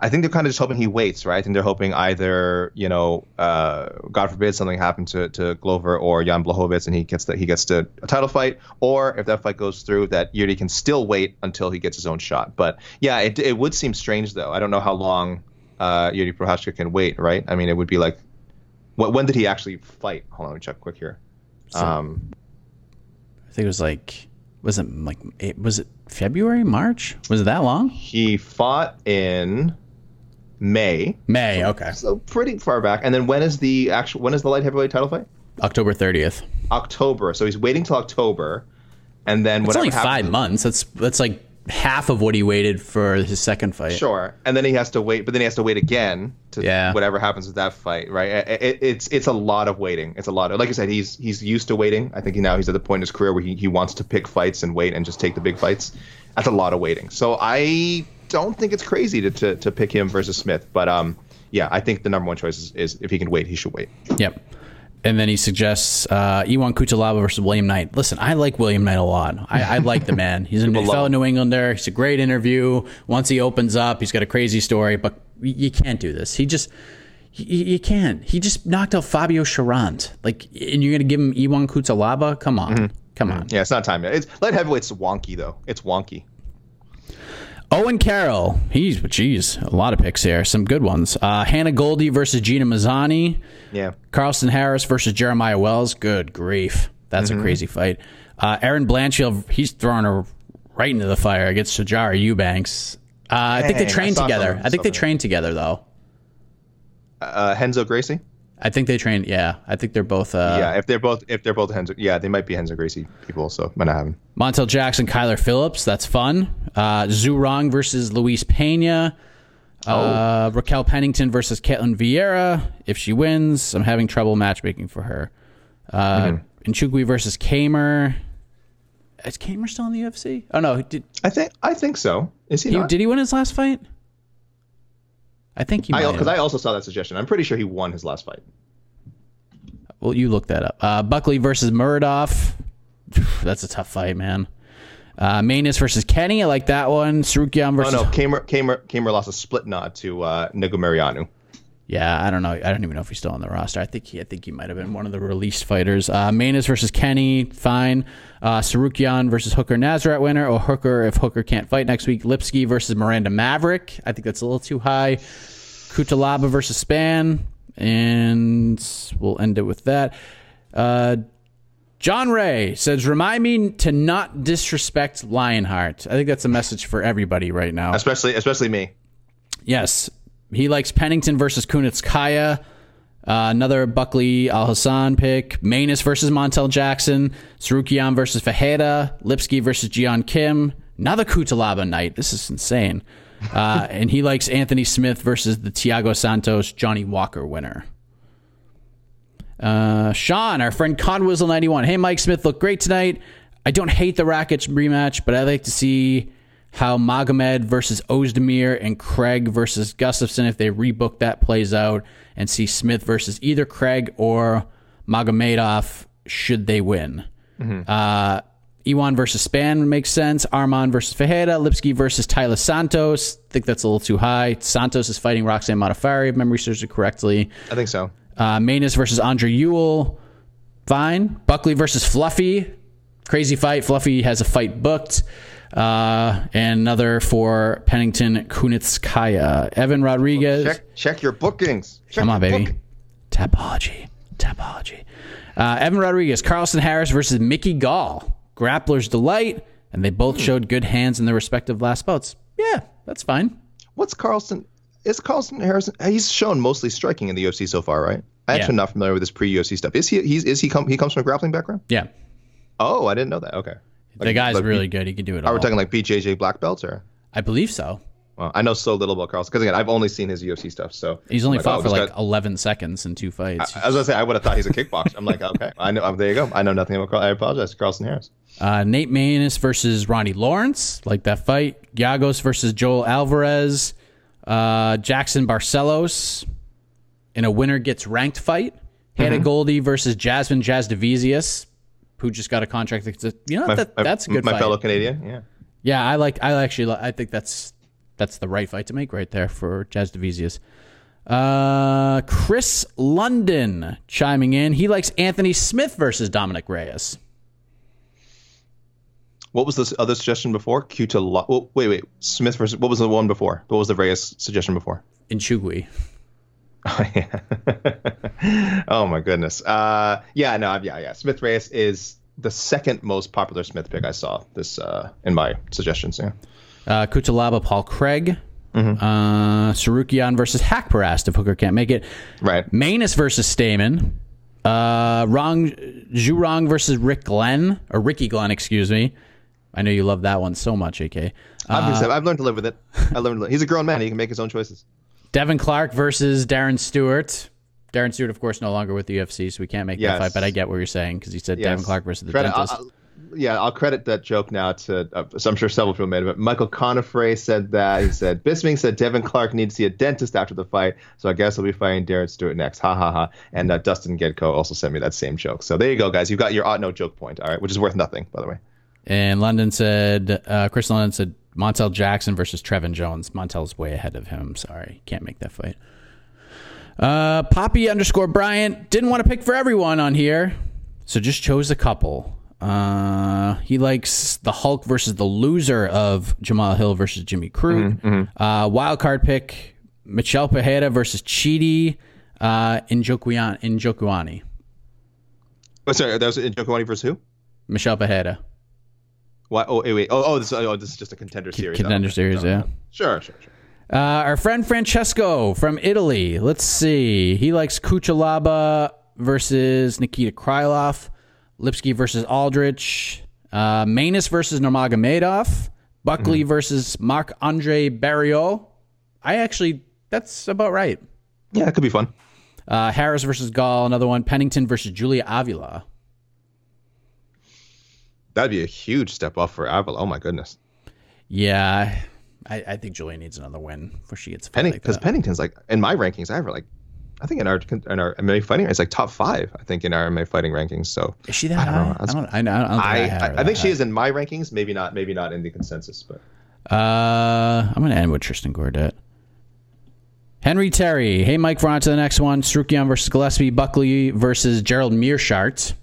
I think they're kind of just hoping he waits, right? I think they're hoping either, you know, uh, God forbid something happened to, to Glover or Jan Blachowicz and he gets the, he gets to a title fight, or if that fight goes through, that Yuri can still wait until he gets his own shot. But yeah, it, it would seem strange though. I don't know how long uh, Yuri Prochazka can wait, right? I mean, it would be like, what, when did he actually fight? Hold on, let me check quick here. Um, I think it was like was it like it was it February, March? Was it that long? he fought in May. May, okay. So pretty far back. And then when is the actual when is the light heavyweight title fight? October 30th. October. So he's waiting till October, and then It's only happens- five months. That's that's like half of what he waited for his second fight. Sure, and then he has to wait, but then he has to wait again to Yeah. whatever happens with that fight, right? It, it, it's it's a lot of waiting. It's a lot of like I said, he's he's used to waiting. I think now he's at the point in his career where he, he wants to pick fights and wait and just take the big fights. That's a lot of waiting. So I don't think it's crazy to to, to pick him versus Smith, but um yeah, I think the number one choice is, is if he can wait, he should wait. Yep. And then he suggests uh, Ion Cutelaba versus William Knight. Listen, I like William Knight a lot. I, I like the man. He's a fellow. New Englander. He's a great interview. Once he opens up, he's got a crazy story, but you can't do this. He just, you can't. He just knocked out Fabio Cherant. Like, and you're going to give him Ion Cutelaba? Come on. Mm-hmm. Come on. Yeah, it's not time yet. It's light heavyweight's wonky though. It's wonky. Owen Carroll. He's, geez, a lot of picks here. Some good ones. Uh, Hannah Goldy versus Gina Mazany. Yeah. Carlston Harris versus Jeremiah Wells. Good grief. That's Mm-hmm. a crazy fight. Uh, Erin Blanchfield, he's throwing her right into the fire against Sijara Eubanks. Uh, I think they I trained together. something- I think they trained together, though. Uh, Renzo Gracie. I think they train. Yeah, I think they're both. Uh, yeah, if they're both if they're both Renzo, yeah, they might be Renzo Gracie people. So might not have him. Montel Jackson, Kyler Phillips. That's fun. Uh, Zhu Rong versus Luis Pena. Uh, Oh. Raquel Pennington versus Ketlen Vieira. If she wins, I'm having trouble matchmaking for her. Uh, Mm-hmm. Nchukwi versus Camur. Is Camur still in the UFC? Oh no, did I think I think so. Is he, he not? did he win his last fight? I think he. I because have. I also saw that suggestion. I'm pretty sure he won his last fight. Well, you look that up. Uh, Buckley versus Muradov. [SIGHS] That's a tough fight, man. Uh, Maness versus Kenney. I like that one. Tsarukyan Oh versus. no, Camur Camur Camur lost a split nod to uh, Negumereanu. Yeah, I don't know. I don't even know if he's still on the roster. I think he. I think he might have been one of the released fighters. Uh, Maness versus Kenney. Fine. Uh, Tsarukyan versus Hooker Nasrat winner, or Hooker if Hooker can't fight next week. Lipski versus Miranda Maverick. I think that's a little too high. Cutelaba versus Spann, and we'll end it with that. Uh, John Ray says, "Remind me to not disrespect Lionheart." I think that's a message for everybody right now. Especially especially me. Yes, he likes Pennington versus Kunitskaya. Uh, another Buckley Alhassan pick. Maness versus Montel Jackson. Tsarukyan versus Fajeda. Lipski versus Ji Yeon Kim. Another Cutelaba Knight. This is insane. Uh, [LAUGHS] and he likes Anthony Smith versus the Thiago Santos Johnny Walker winner. Uh, Sean, our friend Conwizzle91. Hey, Mike Smith looked great tonight. I don't hate the Rakic rematch, but I'd like to see how Magomed versus Ozdemir and Craig versus Gustafsson, if they rebook that, plays out, and see Smith versus either Craig or Magomedov should they win. Uh, Ion versus Spann makes sense. Arman versus Fajeda. Lipski versus Taila Santos. I think that's a little too high. Santos is fighting Roxanne Modafferi, if memory serves it correctly. I think so. Uh, Maness versus Andre Ewell. Fine. Buckley versus Fluffy. Crazy fight. Fluffy has a fight booked. Uh, and another for Pennington Kunitskaya. Evan Rodriguez. Check check your bookings. Check Come on, baby. book- Tapology. Tapology. Uh, Evan Rodriguez, Carlson Harris versus Mickey Gall. Grappler's delight, and they both showed good hands in their respective last bouts. Yeah, that's fine. What's Carlson? Is Carlson Harrison? He's shown mostly striking in the UFC so far, right? I Yeah. actually not familiar with his pre-UFC stuff. Is he? He's is he come? He comes from a grappling background. Yeah, Oh, I didn't know that. Okay. The guy's like, really good. He can do it all. Are all. we talking like BJJ black belts or? I believe so. Well, I know so little about Carlson because again, I've only seen his UFC stuff. So He's only I'm fought oh, for like guy- 11 seconds in two fights. I was gonna say I would have thought he's a kickboxer. I'm like, okay, I know. There you go. I know nothing about. Carl- I apologize, Carlson Harris. Uh, Nate Maness versus Ronnie Lawrence, like that fight. Giagos versus Joel Alvarez. Uh, Jackson Barcelos in a winner gets ranked fight. Hannah Mm-hmm. Goldy versus Jasmine Jasudavicius, who just got a contract. That's, you know, that, My- that's a good My fight. fellow Canadian. Yeah. Yeah, I like. I actually. I think that's that's the right fight to make right there for Jazz Jasudavicius. Uh, Chris London chiming in. He likes Anthony Smith versus Dominick Reyes. What was this other suggestion before? Q to lo- oh, wait, wait. Smith versus what was the one before? What was the Reyes suggestion before? Nchukwi. [LAUGHS] Oh, yeah. oh my goodness. Uh, yeah, no, yeah, yeah. Smith Reyes is the second most popular Smith pick I saw this uh, in my suggestions. Yeah. Uh, Cutelaba, Paul Craig. Mm-hmm. Uh, Tsarukyan versus Haqparast if Hooker can't make it. Right. Maness versus Stamann. Uh, Rong, Zhurong versus Rick Glenn, or Ricky Glenn, excuse me. I know you love that one so much, AK. I've, Uh, I've learned to live with it. I learned. To live. He's a grown man. He can make his own choices. Devin Clark versus Darren Stewart. Darren Stewart, of course, no longer with the UFC, so we can't make Yes. that fight. But I get what you're saying because he said Yes. Devin Clark versus the Credit- dentist. I'll- yeah, I'll credit that joke now to. Uh, so I'm sure several people made it. But Michael Conifray said that. He said [LAUGHS] Bisping said Devin Clark needs to see a dentist after the fight, so I guess he'll be fighting Darren Stewart next. Ha ha ha. And uh, Dustin Gedko also sent me that same joke. So there you go, guys. You've got your Otno joke point. All right, which is worth nothing, by the way. and London said, uh, Chris London said Montel Jackson versus Trevin Jones. Montel's way ahead of him. Sorry, can't make that fight. Uh, Poppy underscore Bryant didn't want to pick for everyone on here, so just chose a couple. Uh, he likes the Hulk versus the loser of Jamal Hill versus Jimmy Crute. Uh, wild card pick Michelle Pajeda versus Chidi uh, Njokuan- Njokuani. Oh, sorry, that was Njokuani versus who? Michelle Pajeda. What? Oh, wait, wait. Oh, oh, this, oh, this is just a contender series. Contender okay. series, yeah. Sure, sure, sure. Uh, our friend Francesco from Italy. Let's see. He likes Cutelaba versus Nikita Krylov, Lipski versus Aldrich, uh, Maness versus Nurmagomedov, Buckley versus Marc Andre Barriault. I actually, that's about right. Yeah, it could be fun. Uh, Harris versus Gall, another one. Pennington versus Julia Avila. That'd be a huge step up for Avila. Oh my goodness. Yeah, I, I think Julia needs another win before she gets Penning like because that. Pennington's like in my rankings, I have her like I think in our in our MMA fighting it's like top five. I think in our MMA fighting rankings. So Is she that I don't high? know. I don't, I, don't- I don't think I, I I, think she high. is in my rankings. Maybe not. Maybe not in the consensus. But Uh, I'm going to end with Tristan Gordet. Henry Terry. Hey, Mike, we're on to the next one. Tsarukyan versus Gillespie. Buckley versus Gerald Meerschaert.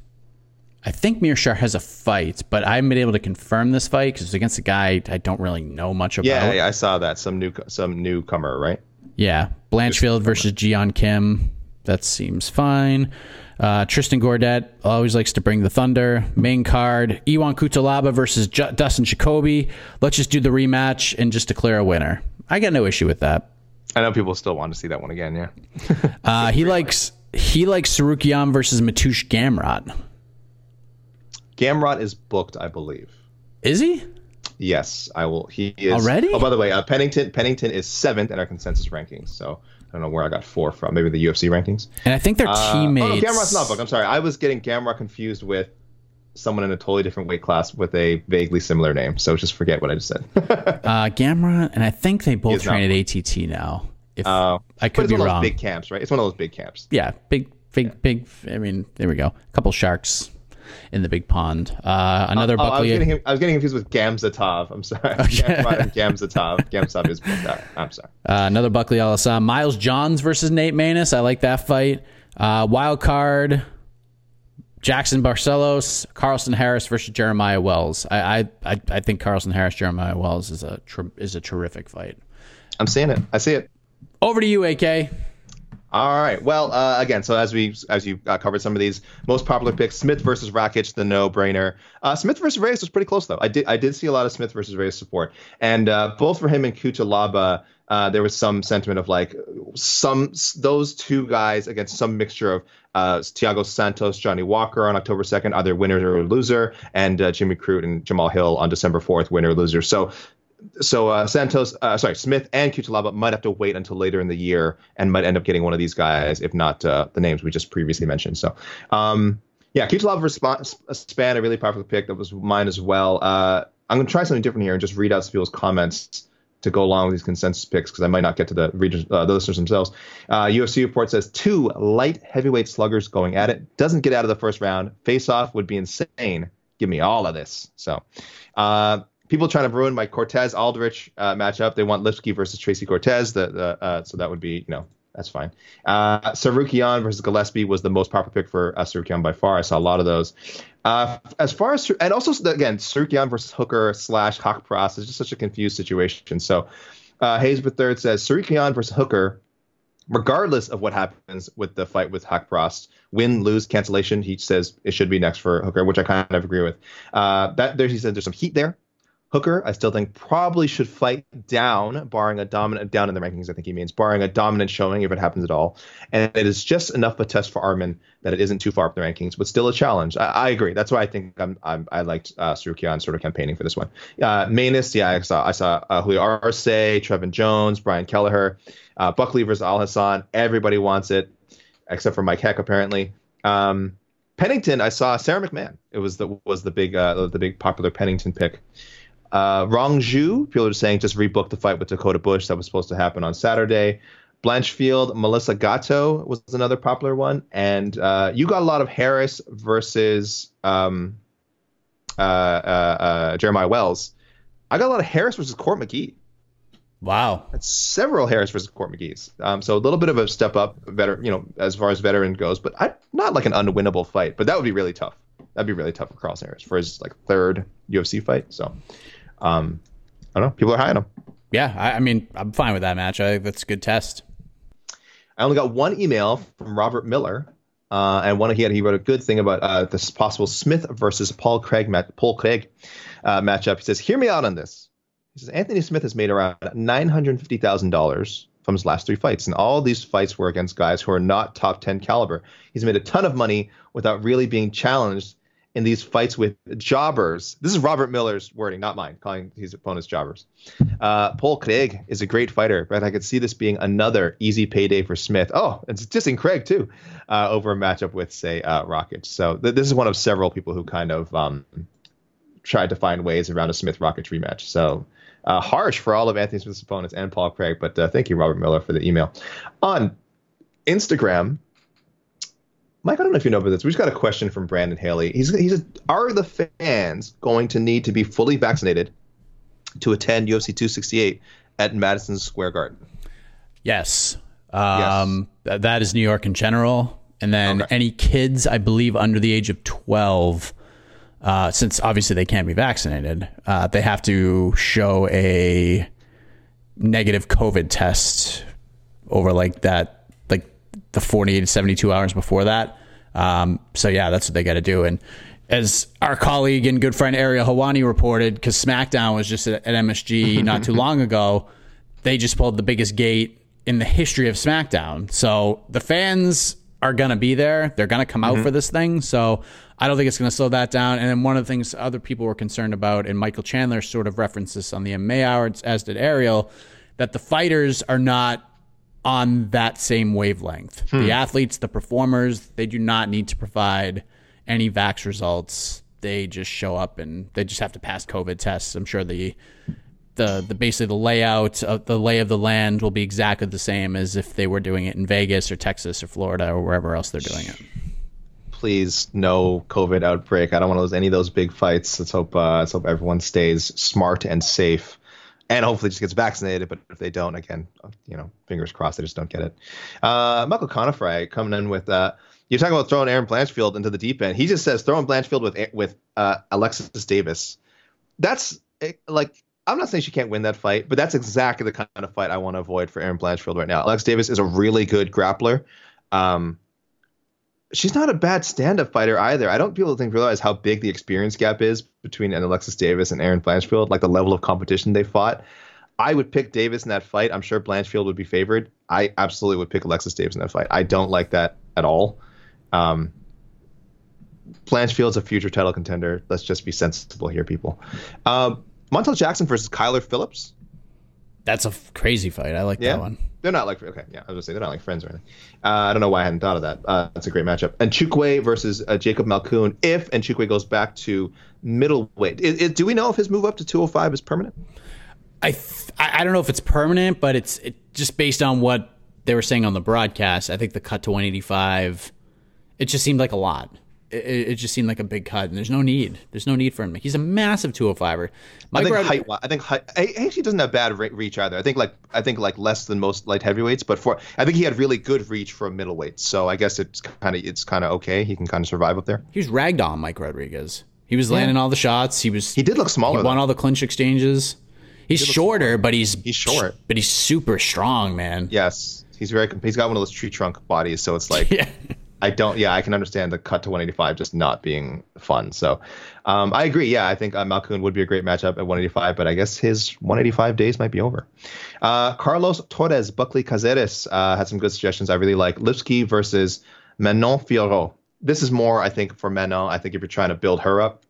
I think Meerschaert has a fight, but I haven't been able to confirm this fight because it's against a guy I don't really know much about. yeah, yeah, I saw that some new some newcomer, right? Yeah. Blanchfield versus Ji Yeon Kim. That seems fine. Uh, Tristan Gordet always likes to bring the thunder. Main card. Ion Cutelaba versus J- Dustin Jacoby. Let's just do the rematch and just declare a winner. I got no issue with that. I know people still want to see that one again. Yeah. [LAUGHS] Uh, he likes he likes Tsarukyan versus Mateusz Gamrot. Gamrot is booked, I believe. Is he? Yes, I will. He is Already? Oh, by the way, uh, Pennington Pennington is seventh in our consensus rankings. So I don't know where I got four from. Maybe the UFC rankings. And I think they're Uh, teammates. Oh, no, Gamrot's not booked. I'm sorry. I was getting Gamrot confused with someone in a totally different weight class with a vaguely similar name. So just forget what I just said. [LAUGHS] Uh, Gamrot, and I think they both train at ATT now. If Uh, I but could it's be one of wrong. those big camps, right? It's one of those big camps. yeah, big, big, big. I mean, there we go. A couple sharks in the big pond. Uh, another Oh, I was Buckley. getting I was getting confused with Gamzatov. I'm sorry. [LAUGHS] And Gamzatov. Gamzatov is. I'm sorry. Uh, another Buckley Alhassan. Miles Johns versus Nate Maness. I like that fight. Uh, wild card. Jackson Barcelos, Carlson Harris versus Jeremiah Wells. I I, I, think Carlson Harris Jeremiah Wells is a is a terrific fight. I'm seeing it. I see it. Over to you, AK. All right. Well, uh, again, so as we as you uh, covered some of these most popular picks, Smith versus Rakic, the no-brainer. Uh, Smith versus Reyes was pretty close though. I did I did see a lot of Smith versus Reyes support, and uh, both for him and Cutelaba, uh, there was some sentiment of like some those two guys against some mixture of uh, Thiago Santos, Johnny Walker on October 2nd, either winner or loser, and uh, Jimmy Crute and Jamal Hill on December 4th, winner or loser. So so uh, Santos, uh, sorry, Smith and Cutelaba might have to wait until later in the year and might end up getting one of these guys, if not uh, the names we just previously mentioned. So, um, yeah, Cutelaba versus Spann, a really popular pick. That was mine as well. Uh, I'm going to try something different here and just read out some people's comments to go along with these consensus picks because I might not get to the readers, uh, the listeners themselves. Uh, UFC report says two light heavyweight sluggers going at it. Doesn't get out of the first round. Face off would be insane. Give me all of this. So, uh, people trying to ruin my Cortez Aldrich uh, matchup. They want Lipski versus Tracy Cortez. The, the uh, so that would be you know that's fine. Uh, Tsarukyan versus Gillespie was the most popular pick for uh, Tsarukyan by far. I saw a lot of those. Uh, as far as and also again Tsarukyan versus Hooker slash Haqparast is just such a confused situation. So uh, Hayes third says Tsarukyan versus Hooker. Regardless of what happens with the fight with Haqparast, win, lose, cancellation, he says it should be next for Hooker, which I kind of agree with. Uh, that there, he said there's some heat there. Hooker, I still think probably should fight down, barring a dominant down in the rankings. I think he means barring a dominant showing if it happens at all. And it is just enough of a test for Arman that it isn't too far up the rankings, but still a challenge. I, I agree. That's why I think I'm, I'm i liked uh, Tsarukyan sort of campaigning for this one. Uh, Maness, yeah, I saw I saw uh, Julio Arce, Trevin Jones, Brian Kelleher, uh, Buckley versus Alhassan. Everybody wants it, except for Mike Heck apparently. Um, Pennington, I saw Sarah McMann. It was the was the big uh, the big popular Pennington pick. Uh, Rong Zhu, people are saying just rebook the fight with Dakota Bush that was supposed to happen on Saturday. Blanchfield, Melissa Gatto was another popular one, and uh, you got a lot of Harris versus um, uh, uh, uh Jeremiah Wells. I got a lot of Harris versus Court McGee. Wow, that's several Harris versus Court McGee's. Um, so a little bit of a step up, better, you know, as far as veteran goes, but I, not like an unwinnable fight. But that would be really tough. That'd be really tough for Carl Harris for his like third UFC fight. So um, I don't know. People are high on him. Yeah, I, I mean, I'm fine with that match. I think that's a good test. I only got one email from Robert Miller, uh, and one he had he wrote a good thing about uh, this possible Smith versus Paul Craig mat- Paul Craig uh, matchup. He says, "Hear me out on this." He says Anthony Smith has made around nine hundred fifty thousand dollars from his last three fights, and all these fights were against guys who are not top ten caliber. He's made a ton of money without really being challenged in these fights with jobbers. This is Robert Miller's wording, not mine, calling his opponents jobbers. Uh, Paul Craig is a great fighter, but I could see this being another easy payday for Smith. Oh, and it's in Craig too, uh, over a matchup with say uh. So th- this is one of several people who kind of um, tried to find ways around a Smith Rakic rematch. So. Uh, harsh for all of Anthony Smith's opponents and Paul Craig, but uh, thank you, Robert Miller, for the email. On Instagram, Mike, I don't know if you know about this. We just got a question from Brandon Haley. He's he's are the fans going to need to be fully vaccinated to attend UFC 268 at Madison Square Garden? Yes. Um, yes. that is New York in general, and then okay. any kids, I believe, under the age of 12. Uh, since obviously they can't be vaccinated, uh, they have to show a negative COVID test over like that the 48 to 72 hours before that. Um, so yeah, that's what they got to do. And as our colleague and good friend Ariel Helwani reported, because SmackDown was just at, at MSG [LAUGHS] not too long ago, they just pulled the biggest gate in the history of SmackDown. So the fans are going to be there. They're going to come out mm-hmm. for this thing. So I don't think it's going to slow that down. And then one of the things other people were concerned about, and Michael Chandler sort of referenced this on the MMA hour, as did Ariel, that the fighters are not on that same wavelength. Hmm. The athletes, the performers, they do not need to provide any vax results. They just show up and they just have to pass COVID tests. I'm sure the the the basically the layout of the lay of the land will be exactly the same as if they were doing it in Vegas or Texas or Florida or wherever else they're doing it. Please, no COVID outbreak. I don't want to lose any of those big fights. Let's hope uh, let's hope everyone stays smart and safe and hopefully just gets vaccinated. But if they don't, again, you know, fingers crossed, they just don't get it. Uh, Michael Conifray coming in with uh, you're talking about throwing Erin Blanchfield into the deep end. He just says throwing Blanchfield with with uh, Alexis Davis. That's eh, like I'm not saying she can't win that fight, but that's exactly the kind of fight I want to avoid for Erin Blanchfield right now. Alex Davis is a really good grappler. Um, she's not a bad stand-up fighter either. I don't think people think realize how big the experience gap is between an Alexis Davis and Erin Blanchfield, like the level of competition they fought. I would pick Davis in that fight. I'm sure Blanchfield would be favored. I absolutely would pick Alexis Davis in that fight. I don't like that at all. Um, Blanchfield's a future title contender. Let's just be sensible here, people. Um, Montel Jackson versus Kyler Phillips. That's a f- crazy fight. I like Yeah, that one. they're not like okay. Yeah, I was gonna say they're not like friends or anything. Uh, I don't know why I hadn't thought of that. Uh, that's a great matchup. Nchukwi versus uh, Jacob Malkoun. If Nchukwi goes back to middleweight, I- I- do we know if his move up to 205 is permanent? I, th- I I don't know if it's permanent, but it's it, just based on what they were saying on the broadcast. I think the cut to 185, it just seemed like a lot. It, it just seemed like a big cut, and there's no need. There's no need for him. He's a massive 205er. I Mike think Rod- height. I think height. He he actually doesn't have bad re- reach either. I think like I think like less than most light heavyweights, but for I think he had really good reach for a middleweight. So I guess it's kind of it's kind of okay. He can kind of survive up there. he was ragged on Mike Rodriguez. He was landing all the shots. He was He did look smaller. he won though. all the clinch exchanges. He's shorter, but he's He's short. but he's super strong, man. Yes, he's very. He's got one of those tree trunk bodies, so it's like [LAUGHS] Yeah. I don't. Yeah, I can understand the cut to 185 just not being fun. So, um, I agree. Yeah, I think uh, Malkoun would be a great matchup at 185, but I guess his 185 days might be over. Uh, Carlos Torres, Buckley Caceres uh, had some good suggestions. I really like Lipski versus Manon Fiorot. This is more, I think, for Manon. I think if you're trying to build her up,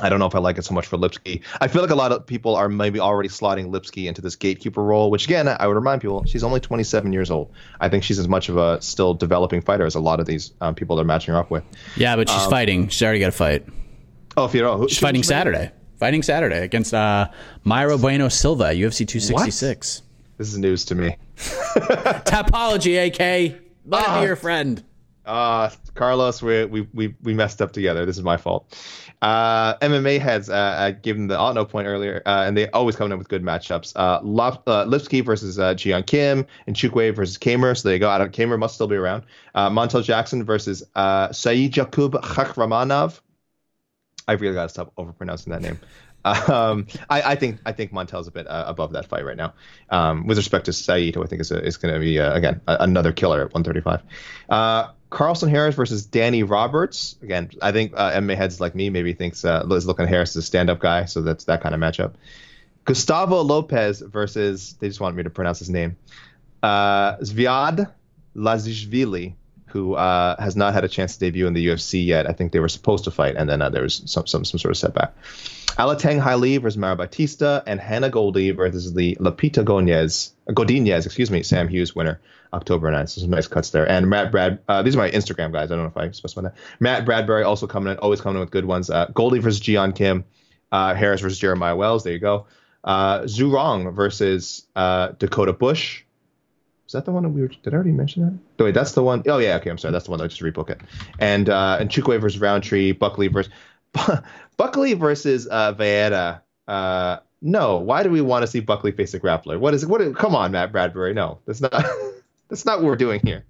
I don't know if I like it so much for Lipski. I feel like a lot of people are maybe already slotting Lipski into this gatekeeper role, which again, I would remind people, she's only 27 years old. I think she's as much of a still developing fighter as a lot of these um, people they're matching her up with. Yeah, but she's fighting. She's already got a fight. Oh, Fiorot, who, She's fighting Saturday. Fighting Saturday against uh, Mayra Bueno Silva, UFC 266. What? This is news to me. [LAUGHS] Tapology, AK. Let Ah. it be your friend. Uh, Carlos, we, we we we messed up together. This is my fault. Uh, MMA heads uh, uh, given the auto point earlier, uh, and they always come in with good matchups. Uh, Lop, uh, Lipski versus uh, Ji Yeon Kim, Nchukwi versus Camur. So there you go. I don't, Camur must still be around. Uh, Montel Jackson versus uh, Saeed Jakub Khakramanov. I really got to stop overpronouncing that name. [LAUGHS] Um, I, I think I think Montel's a bit uh, above that fight right now. Um, with respect to Saeed, who I think is a, is going to be uh, again a, another killer at 135. Uh, Carlson Harris versus Danny Roberts. Again, I think uh, MMA heads like me maybe thinks uh, is looking at Harris as a stand-up guy, so that's that kind of matchup. Gustavo Lopez versus they just wanted me to pronounce his name. Uh, Zviad Lazishvili, who uh, has not had a chance to debut in the UFC yet. I think they were supposed to fight, and then uh, there was some, some some sort of setback. Alateng Haili versus Mara Batista, and Hannah Goldy versus the Lapita Gonez, Godinez, excuse me, Sam Hughes winner, October 9th. So some nice cuts there. And Matt Brad, uh, these are my Instagram guys. I don't know if I specified that. Matt Bradbury also coming in, always coming in with good ones. Uh, Goldy versus Ji Yeon Kim, uh, Harris versus Jeremiah Wells. There you go. Uh, Zurong versus uh, Dakota Bush. Is that the one that we were? Did I already mention that? No, wait, that's the one oh yeah, okay, I'm sorry, that's the one. that I just rebook it. And uh, Nchukwi versus Rountree, Buckley versus [LAUGHS] Buckley versus uh. Uh, no, why do we want to see Buckley face a grappler? What is it? What? Come on, Matt Bradbury. No, that's not. [LAUGHS] that's not what we're doing here.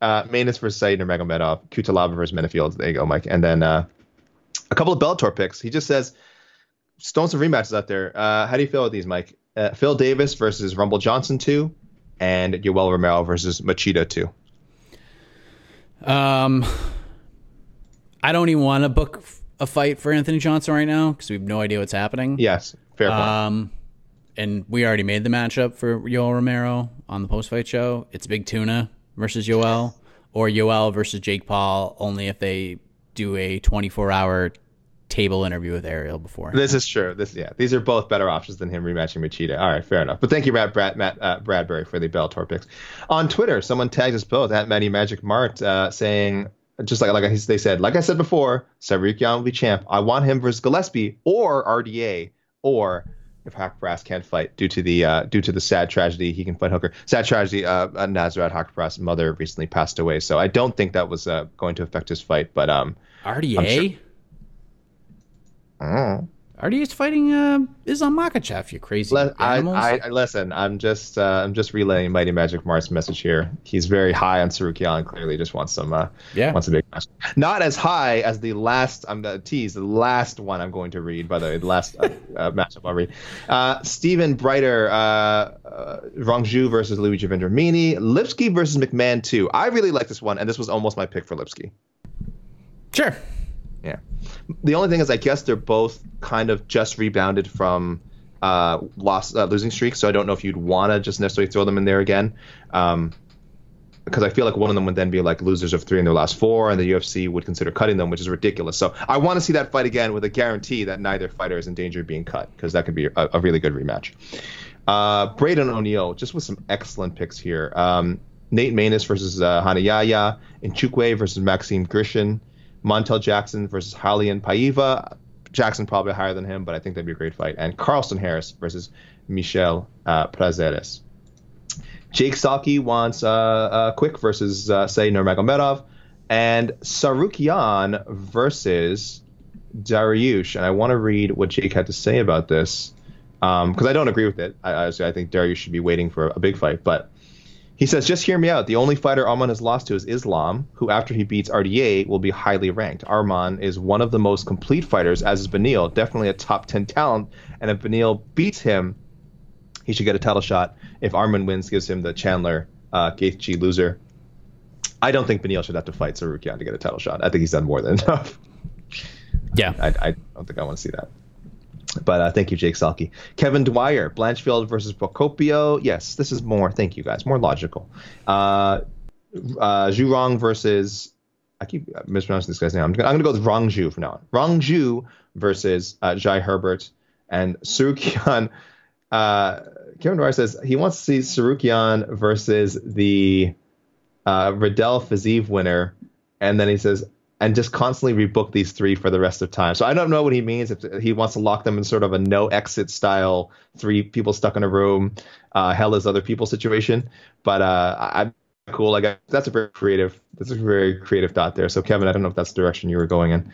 Uh, Maness versus Said Nurmagomedov, Cutelaba versus Menifield. There you go, Mike. And then uh, a couple of Bellator picks. He just says, "Stone some rematches out there." Uh, how do you feel with these, Mike? Uh, Phil Davis versus Rumble Johnson two, and Yoel Romero versus Machida two. Um, I don't even want to book a fight for Anthony Johnson right now because we have no idea what's happening. Yes, fair point. Um, and we already made the matchup for Yoel Romero on the post fight show. It's Big Tuna versus Yoel, or Yoel versus Jake Paul, only if they do a 24 hour table interview with Ariel before. This is true. This yeah, these are both better options than him rematching Machida. All right, fair enough. But thank you, Matt, Brad, Matt uh, Bradbury, for the Bellator picks. On Twitter, someone tagged us both at Matty Magic Mart, uh, saying just like like they said, like I said before, Tsarukyan will be champ. I want him versus Gillespie or RDA or. If Haqparast can't fight due to the uh, due to the sad tragedy, he can fight Hooker. Sad tragedy. Uh, uh, Nasrat Hawk Brass' mother recently passed away, so I don't think that was uh, going to affect his fight. But um, RDA? Mm. RDA's fighting uh, Islam Makhachev, you crazy Le- I. I, I listen. I'm just uh, I'm just relaying Mighty Magic Mart's message here. He's very high on Tsarukyan. Clearly, just wants some uh, Yeah. wants a big Not as high as the last. I'm going to tease the last one I'm going to read. By the way, the last uh, [LAUGHS] uh, matchup I'll read. Uh, Stephen Breiter, uh, uh, Rongju versus Luigi Vendramini. Lipski versus McMann too. I really like this one, and this was almost my pick for Lipsky. Sure. Yeah. The only thing is, I guess they're both kind of just rebounded from uh, lost uh, losing streaks, so I don't know if you'd want to just necessarily throw them in there again. Um, because I feel like one of them would then be like losers of three in their last four, and the UFC would consider cutting them, which is ridiculous. So I want to see that fight again with a guarantee that neither fighter is in danger of being cut, because that could be a, a, really good rematch. Uh, Braden O'Neill, just with some excellent picks here. Um, Nate Maness versus uh, Hanayaya, Nchukwi versus Maxime Grishin, Montel Jackson versus Raulian Paiva. Jackson probably higher than him, but I think that'd be a great fight. And Carlston Harris versus Michel uh, Prazeres. Jake Salki wants uh, uh, Quick versus, uh, say, Nurmagomedov. And Tsarukyan versus Dariush. And I want to read what Jake had to say about this because um, I don't agree with it. I, I, I think Dariush should be waiting for a big fight. But he says, just hear me out. The only fighter Arman has lost to is Islam, who after he beats RDA will be highly ranked. Arman is one of the most complete fighters, as is Beneil, definitely a top 10 talent. And if Beneil beats him, he should get a title shot. If Arman wins, gives him the Chandler uh, Gaethje loser. I don't think Beneil should have to fight Tsarukyan to get a title shot. I think he's done more than [LAUGHS] enough. Yeah. I, I don't think I want to see that. But uh, thank you, Jake Salki. Kevin Dwyer, Blanchfield versus Procopio. Yes, this is more. Thank you, guys. More logical. Uh, uh, Zhu versus. I keep mispronouncing this guy's name. I'm going to go with Rong Zhu from now on. Rong Zhu versus uh, Jai Herbert and Tsarukyan. Uh, Kevin Dwyer says he wants to see Tsarukyan versus the uh, Riddell Fiziev winner, and then he says and just constantly rebook these three for the rest of time. So I don't know what he means if he wants to lock them in sort of a no exit style, three people stuck in a room, uh, hell is other people situation. But uh, I'm cool. Guess that's a very creative. That's a very creative thought there. So Kevin, I don't know if that's the direction you were going in.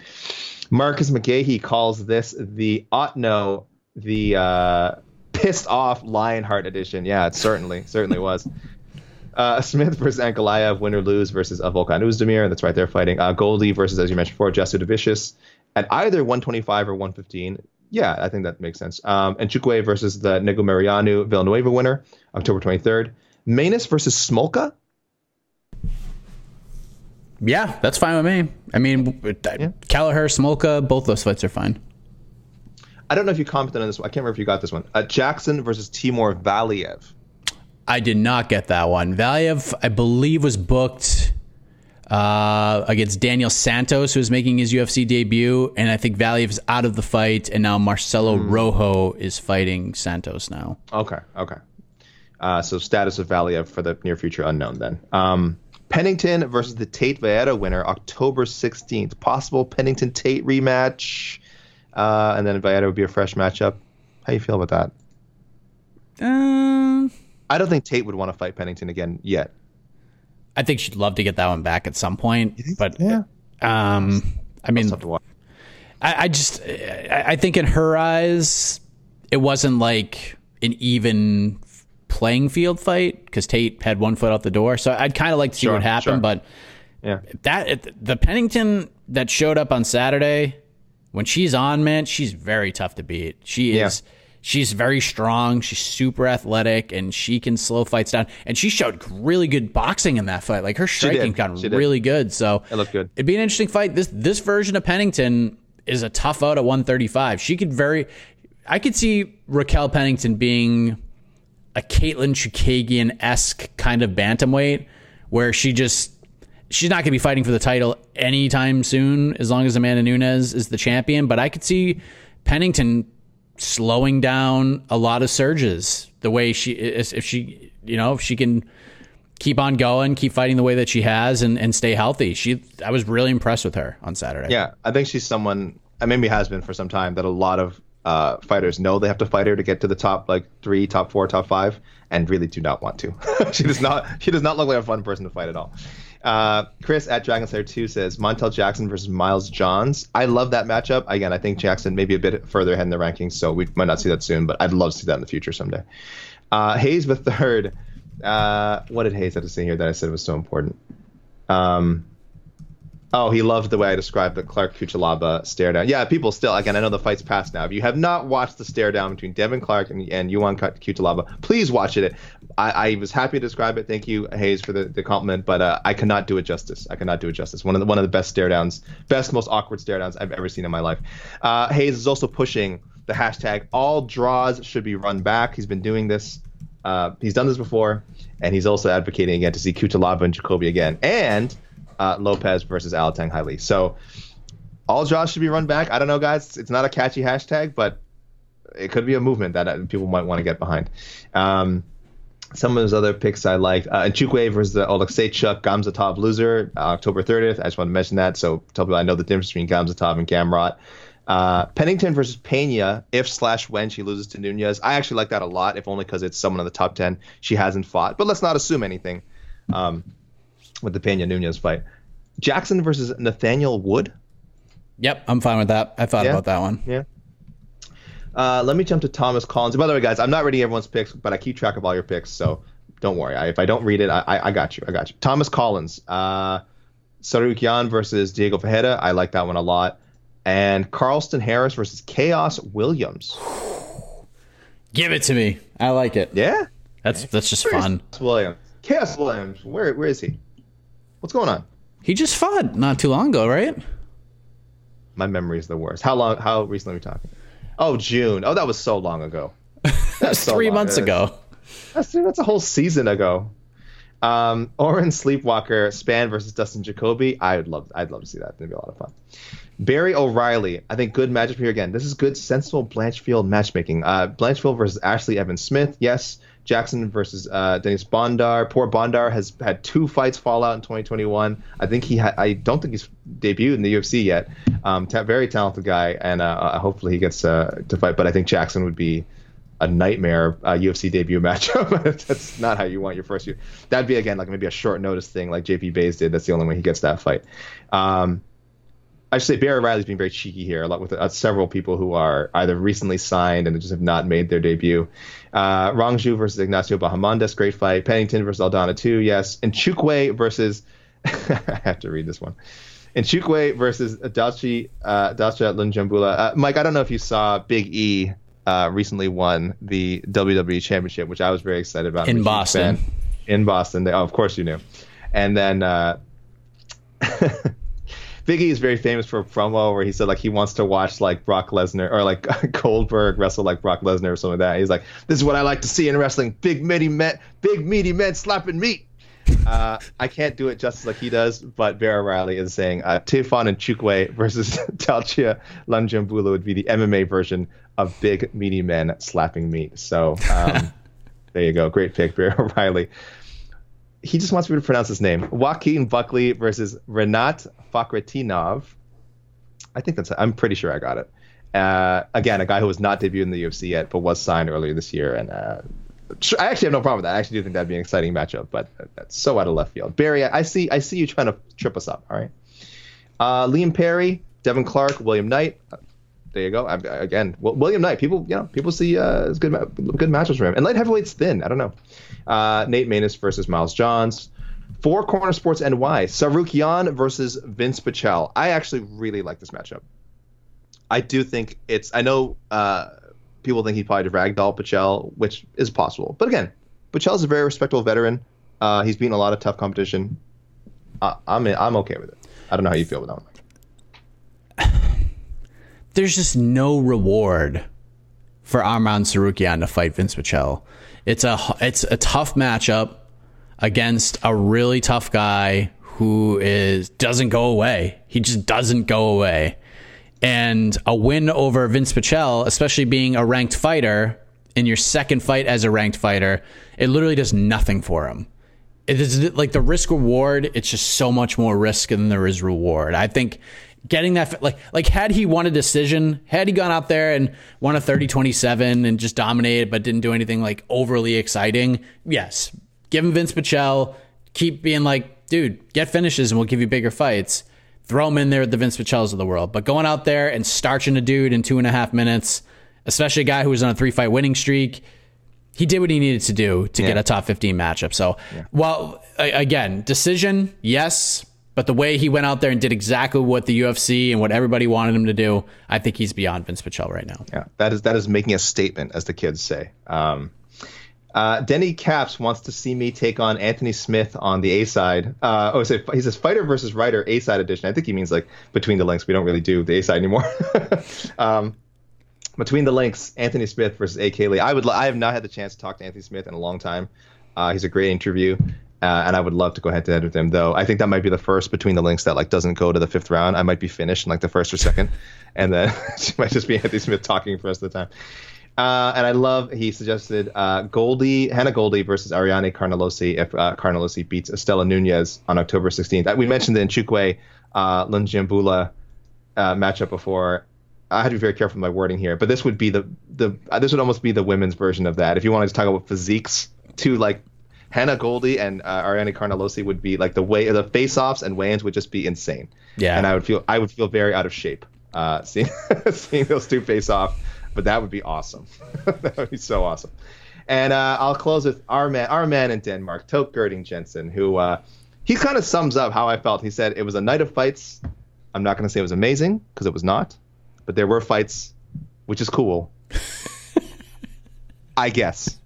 Marcus McGahey calls this the Otno, the uh, pissed off Lionheart edition. Yeah, it certainly certainly was. Uh, [LAUGHS] Smith versus Ankalaev, win or lose versus uh, Volkan Oezdemir. That's right, they're fighting. Uh, Goldy versus, as you mentioned before, Jasudavicius at either 125 or 115. Yeah, I think that makes sense. Um, and Nchukwi versus the Negumereanu Villanueva winner, October 23rd. Maness versus Smolka. Yeah, that's fine with me. I mean, yeah. Kelleher, Smolka, both those fights are fine. I don't know if you commented on this one. I can't remember if you got this one. Uh, Jackson versus Timur Valiev. I did not get that one. Valiev, I believe, was booked uh, against Daniel Santos, who is making his UFC debut, and I think Valiev is out of the fight, and now Marcelo mm. Rojo is fighting Santos now. Okay, okay. Uh, so status of Valiev for the near future unknown then. Um, Pennington versus the Tate Vieira winner, October 16th. Possible Pennington Tate rematch, uh, and then Vieira would be a fresh matchup. How you feel about that? Um. I don't think Tate would want to fight Pennington again yet. I think she'd love to get that one back at some point, but yeah. Um, I mean, I, I, just I, I think in her eyes, it wasn't like an even playing field fight because Tate had one foot out the door. So I'd kind of like to see sure, what happened, sure. but yeah, that the Pennington that showed up on Saturday when she's on, man, she's very tough to beat. She is. Yeah She's very strong. She's super athletic, and she can slow fights down. And she showed really good boxing in that fight. Like her striking got really good. So it looked good. It'd be an interesting fight. This this version of Pennington is a tough out at 135. She could very, I could see Raquel Pennington being a Katlyn Chookagian esque kind of bantamweight, where she just she's not going to be fighting for the title anytime soon, as long as Amanda Nunes is the champion. But I could see Pennington slowing down a lot of surges the way she is if she you know if she can keep on going keep fighting the way that she has and, and stay healthy. She i was really impressed with her on saturday. Yeah i think she's someone and maybe has been for some time that a lot of uh, fighters know they have to fight her to get to the top like three top four top five and really do not want to. [LAUGHS] She does not she does not look like a fun person to fight at all uh, Chris at Dragon Slayer 2 says Montel Jackson versus Miles Johns. I love that matchup. Again, I think Jackson may be a bit further ahead in the rankings, so we might not see that soon, but I'd love to see that in the future someday. Uh, Hayes the third. Uh, what did Hayes have to say here that I said was so important? Um, Oh, he loved the way I described the Clark Cutelaba stare down. Yeah, people still again. I know the fight's past now. If you have not watched the stare down between Devin Clark and, and Ion Cutelaba, please watch it. I, I, was happy to describe it. Thank you, Hayes, for the, the compliment, but uh, I cannot do it justice. I cannot do it justice. One of the one of the best stare downs, best most awkward stare downs I've ever seen in my life. Uh, Hayes is also pushing the hashtag all draws should be run back. He's been doing this. Uh, he's done this before, and he's also advocating again to see Cutelaba and Jacoby again. And uh, Lopez versus Alateng Haili. So all draws should be run back. I don't know, guys. It's not a catchy hashtag, but it could be a movement that uh, people might want to get behind. Um, some of those other picks I liked. Uh, Nchukwi versus the Oleksiejczuk Gamzatov loser, uh, October 30th. I just want to mention that. So tell people I know the difference between Gamzatov and Gamrot. Uh, Pennington versus Pena, if slash when she loses to Nunes. I actually like that a lot, if only because it's someone in the top 10 she hasn't fought. But let's not assume anything. Um, with the Pena Nunes fight. Jackson versus Nathaniel Wood. Yep, I'm fine with that. I thought yeah. about that one. Yeah. Uh, let me jump to Thomas Collins. By the way, guys, I'm not reading everyone's picks, but I keep track of all your picks, so don't worry. I, if I don't read it, I, I, I, got you. I got you. Thomas Collins. Uh, Tsarukyan versus Diego Ferreira. I like that one a lot. And Carlston Harris versus Chaos Williams. Give it to me. I like it. Yeah. That's that's just Where's fun. Williams. Chaos Williams. Where where is he? What's going on? He just fought not too long ago, right? My memory is the worst. How long? How recently are we talking? Oh, June. Oh, that was so long ago. [LAUGHS] That's so three long. months ago. That's, that's a whole season ago. Um, Oren Sleepwalker, Spann versus Dustin Jacoby. I would love. I'd love to see that. It'd be a lot of fun. Barry O'Reilly. I think good matchup here again. This is good, sensible Blanchfield matchmaking. Uh, Blanchfield versus Ashley Evans Smith. Yes. Jackson versus uh, Dennis Bondar. Poor Bondar has had two fights fall out in 2021. I think he ha- I don't think he's debuted in the UFC yet. Um, very talented guy, and uh, uh, hopefully he gets uh, to fight. But I think Jackson would be a nightmare uh, UFC debut [LAUGHS] matchup. That's not how you want your first year. That'd be again like maybe a short notice thing, like JP Buys did. That's the only way he gets that fight. Um, I should say Barry Riley's being very cheeky here, a lot with uh, several people who are either recently signed and just have not made their debut. Uh, Rong Zhu versus Ignacio Bahamondes, great fight. Pennington versus Aldana too, yes. And Nchukwi versus [LAUGHS] I have to read this one. Nchukwi versus Dachi uh, Dalcha Lungiambula. Uh, Mike, I don't know if you saw Big E uh, recently won the WWE Championship, which I was very excited about. In Boston. In Boston, they, oh, of course you knew. And then. [LAUGHS] Biggie is very famous for a promo where he said like he wants to watch like Brock Lesnar or like [LAUGHS] Goldberg wrestle like Brock Lesnar or something like that. He's like, this is what I like to see in wrestling: big meaty men, big meaty men slapping meat. Uh, I can't do it justice like he does, but Vera Riley is saying uh, and Nchukwi versus [LAUGHS] Dalcha Lungiambula would be the MMA version of big meaty men slapping meat. So um, [LAUGHS] there you go, great pick, Vera Riley he just wants me to pronounce his name. Joaquin Buckley versus Renat Fakhretdinov. I think that's. I'm pretty sure I got it. Uh, again, a guy who was not debuted in the UFC yet, but was signed earlier this year, and uh, I actually have no problem with that. I actually do think that'd be an exciting matchup, but that's so out of left field. Barry, I see. I see you trying to trip us up. All right. Uh, Liam Perry, Devin Clark, William Knight there you go. I, again, William Knight. People, you know, people see uh, good, good matches for him. And light heavyweight's thin. I don't know. Uh, Nate Maness versus Miles Johns. Four Corner Sports NY. Tsarukyan versus Vince Pichel. I actually really like this matchup. I do think it's. I know uh, people think he probably ragdoll Pichel, which is possible. But again, Pichel's a very respectable veteran. Uh, he's beaten a lot of tough competition. I'm I'm okay with it. I don't know how you feel with that one [LAUGHS] there's just no reward for Arman Tsarukyan to fight Vince Pichel. It's a it's a tough matchup against a really tough guy who is doesn't go away. He just doesn't go away. And a win over Vince Pichel, especially being a ranked fighter in your second fight as a ranked fighter, it literally does nothing for him. It is like the risk reward, it's just so much more risk than there is reward. I think getting that like like had he won a decision had he gone out there and won a 30-27 and just dominated but didn't do anything like overly exciting yes. Give him vince pichel keep being like dude get finishes and we'll give you bigger fights. Throw him in there at the vince pichels of the world. But going out there and starching a dude in two and a half minutes especially a guy who was on a three fight winning streak he did what he needed to do to yeah. get a top 15 matchup. So yeah. well again decision yes But the way he went out there and did exactly what the UFC and what everybody wanted him to do, I think he's beyond Vince Pichel right now. Yeah, that is that is making a statement, as the kids say. Um, uh, Denny Caps wants to see me take on Anthony Smith on the A side. Uh, oh, so he says fighter versus writer A side edition. I think he means like between the links. We don't really do the A side anymore. [LAUGHS] um, between the links, Anthony Smith versus AK Lee. I would. I have not had the chance to talk to Anthony Smith in a long time. Uh, he's a great interview. Uh, and I would love to go head to head with him, though. I think that might be the first between the links that like doesn't go to the fifth round. I might be finished in like the first or second, [LAUGHS] and then [LAUGHS] she might just be Anthony Smith talking for of the time. Uh, and I love he suggested uh, Goldy Hannah Goldy versus Ariane Carnelossi if uh, Carnelossi beats Istela Nunes on October 16th. Uh, we mentioned the Nchukwi uh, uh, matchup before. I had to be very careful with my wording here, but this would be the the uh, this would almost be the women's version of that. If you wanted to talk about physiques, two like Hannah Goldy and uh, Ariane Carnelossi would be like the way the face-offs and weigh-ins would just be insane. Yeah, and I would feel I would feel very out of shape uh, [LAUGHS] seeing seeing those two face off. But that would be awesome. [LAUGHS] that would be so awesome. And uh, I'll close with our man, our man in Denmark, Toke Girding Jensen, who uh, he kind of sums up how I felt. He said it was a night of fights. I'm not going to say it was amazing because it was not, but there were fights, which is cool. [LAUGHS] I guess.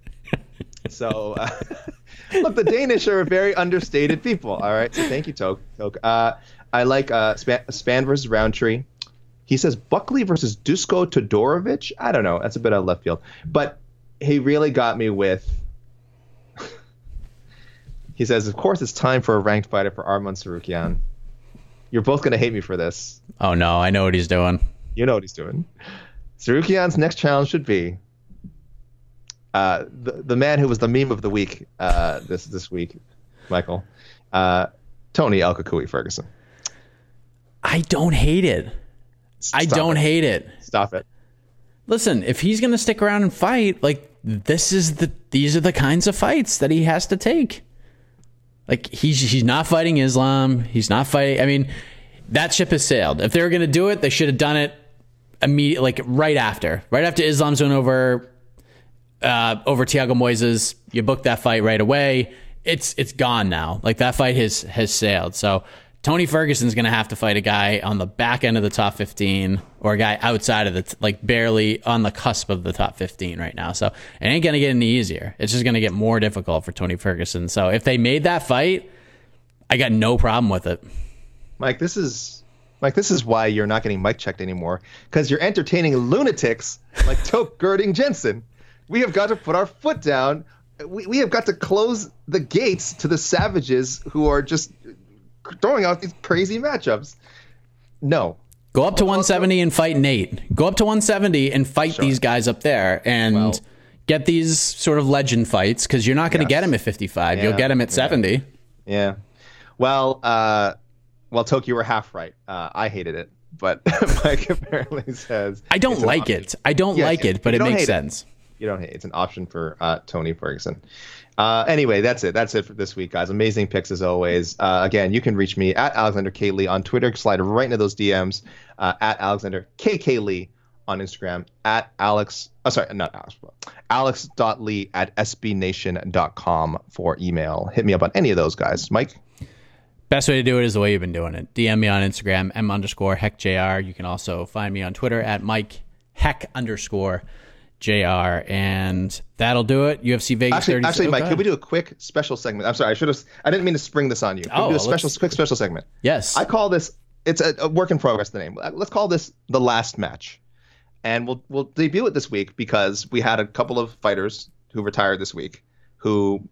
So. Uh, Look, the Danish are a very understated people. All right, so thank you, Toke. Toke. Uh, I like uh, Spann, Spann versus Rountree. He says Buckley versus Dusko Todorovic. I don't know. That's a bit out of left field, but he really got me with. [LAUGHS] he says, "Of course, it's time for a ranked fighter for Arman Tsarukyan." You're both gonna hate me for this. Oh no, I know what he's doing. You know what he's doing. Tsarukyan's next challenge should be uh, the the man who was the meme of the week uh, this this week, Michael, uh, Tony Cucuy Ferguson. I don't hate it. Stop I don't it. hate it. Stop it. Listen, if he's gonna stick around and fight, like this is the these are the kinds of fights that he has to take. Like he's he's not fighting Islam. He's not fighting. I mean, that ship has sailed. If they were gonna do it, they should have done it immediate, like right after, right after Islam's went over uh, over Thiago Moisés. You booked that fight right away. It's it's gone now. Like that fight has has sailed. So Tony Ferguson's going to have to fight a guy on the back end of the top 15 or a guy outside of the t- like barely on the cusp of the top 15 right now. So it ain't going to get any easier. It's just going to get more difficult for Tony Ferguson. So if they made that fight, I got no problem with it. Mike, this is Mike, this is why you're not getting mic checked anymore because you're entertaining lunatics like [LAUGHS] Toke Girding Jensen. We have got to put our foot down. We, we have got to close the gates to the savages who are just throwing out these crazy matchups. No. Go up to 170 and fight Nate. Go up to 170 and fight these guys up there and Well- get these sort of legend fights because you're not going to Yes. get them at 55. You'll get them at 70. Yeah. Well, uh, well, Toki, you were half right. Uh, I hated it, but [LAUGHS] Mike apparently says I don't like option. it. I don't Yes, like yes, it, but it makes sense. it. You don't hate. It's an option for uh, Tony Ferguson. Uh, anyway, that's it. That's it for this week, guys. Amazing picks as always. Uh, again, you can reach me at Alexander K Lee on Twitter. Slide right into those DMs uh, at Alexander KK Lee on Instagram at Alex. Oh, sorry, not Alex. Alex.lee at sbnation.com for email. Hit me up on any of those guys. Mike. Best way to do it is the way you've been doing it. DM me on Instagram, m underscore heck jr. You can also find me on Twitter at Mike heck underscore jr. And that'll do it. UFC Vegas Actually, 30. actually, oh, Mike, could we do a quick special segment? I'm sorry, I should have. I didn't mean to spring this on you. Could Oh, we do a special, quick special segment? Yes. I call this. It's a, a work in progress. The name. Let's call this the last match, and we'll we'll debut it this week because we had a couple of fighters who retired this week. Who,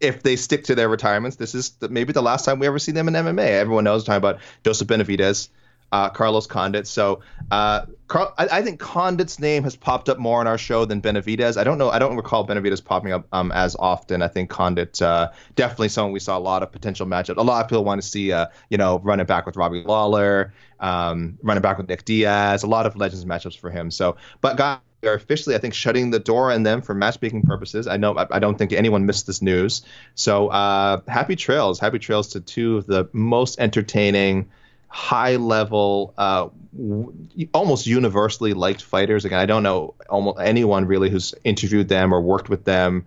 if they stick to their retirements, this is the, maybe the last time we ever see them in MMA. Everyone knows we're talking about Joseph Benavidez, uh, Carlos Condit. So, uh, I, I think Condit's name has popped up more on our show than Benavidez. I don't know. I don't recall Benavidez popping up um, as often. I think Condit uh, definitely someone we saw a lot of potential matchup. A lot of people want to see, uh, you know, running back with Robbie Lawler, um, running back with Nick Diaz. A lot of legends matchups for him. So, but guys. Are officially, I think, shutting the door on them for matchmaking purposes. I know, I don't think anyone missed this news. So, uh, happy trails, happy trails to two of the most entertaining, high level, uh, w- almost universally liked fighters. Again, I don't know almost anyone really who's interviewed them or worked with them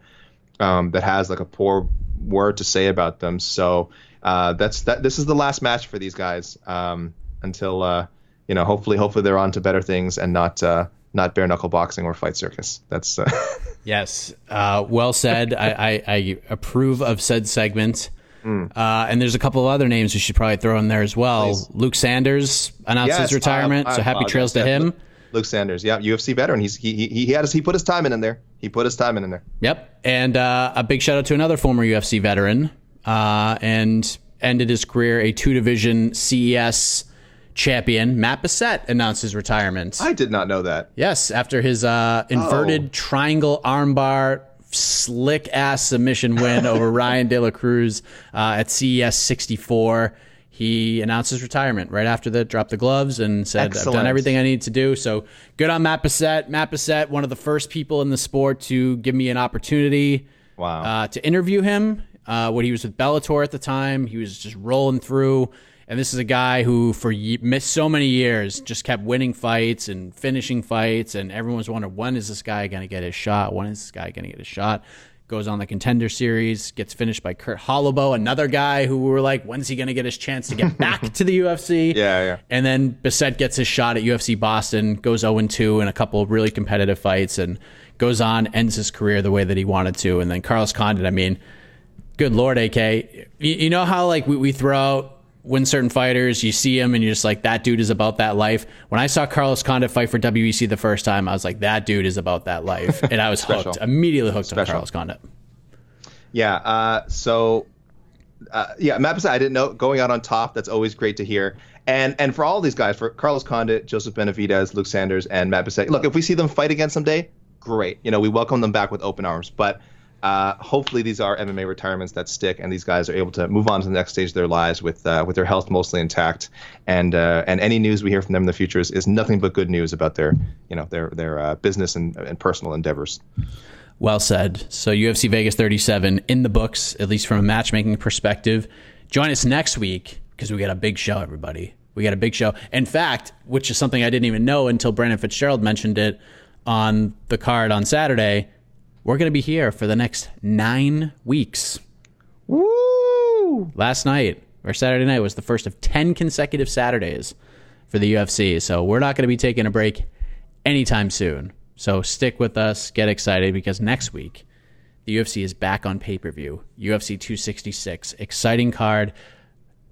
um, that has like a poor word to say about them. So uh, that's that. This is the last match for these guys um, until uh, you know. Hopefully, hopefully they're on to better things and not uh, not bare knuckle boxing or fight circus. That's uh, [LAUGHS] yes, uh, well said. I, I, I, approve of said segment. Mm. Uh, and there's a couple of other names we should probably throw in there as well. Please. Luke Sanders announced yes, his retirement, so happy trails to him. Luke Sanders, yeah, UFC veteran. He's he he, he had his, he put his time in in there. He put his time in in there. Yep, and uh, a big shout out to another former UFC veteran, uh, and ended his career a two division CES champion. Matt Bessette announced his retirement. I did not know that. Yes, after his uh, inverted oh. triangle armbar slick ass submission win over [LAUGHS] Ryan De La Cruz uh, at CES 64 he announced his retirement right after that, dropped the gloves, and said, Excellent. I've done everything I need to do. So good on Matt Bessette. Matt Bessette, one of the first people in the sport to give me an opportunity wow. uh, to interview him. Uh, when he was with Bellator at the time, he was just rolling through. And this is a guy who, for so many years, just kept winning fights and finishing fights. And everyone's wondering, when is this guy going to get his shot? When is this guy going to get his shot? goes on the contender series, gets finished by Kurt Holobaugh, another guy who we were like, when's he going to get his chance to get [LAUGHS] back to the UFC? Yeah, yeah. And then Bessette gets his shot at UFC Boston, goes 0 2 in a couple of really competitive fights, and goes on, ends his career the way that he wanted to. And then Carlos Condit, I mean, good Lord, AK. You, you know how like we, we throw out when certain fighters, you see him and you're just like, that dude is about that life. When I saw Carlos Condit fight for WEC the first time, I was like, that dude is about that life. And I was [LAUGHS] hooked, immediately hooked Special. on Carlos Condit. Yeah. Uh, so, uh, yeah, Matt I didn't know going out on top. That's always great to hear. And and for all these guys, for Carlos Condit, Joseph Benavidez, Luke Sanders, and Matt Bessette, look, if we see them fight again someday, great. You know, we welcome them back with open arms. But uh, hopefully, these are MMA retirements that stick, and these guys are able to move on to the next stage of their lives with uh, with their health mostly intact. And uh, and any news we hear from them in the future is, is nothing but good news about their you know their their uh, business and, and personal endeavors. Well said. So UFC Vegas 37 in the books, at least from a matchmaking perspective. Join us next week because we got a big show, everybody. We got a big show. In fact, which is something I didn't even know until Brandon Fitzgerald mentioned it on the card on Saturday we're going to be here for the next nine weeks. Woo! Last night, or Saturday night, was the first of 10 consecutive Saturdays for the UFC. So we're not going to be taking a break anytime soon. So stick with us, get excited, because next week, the UFC is back on pay per view. UFC 266. Exciting card.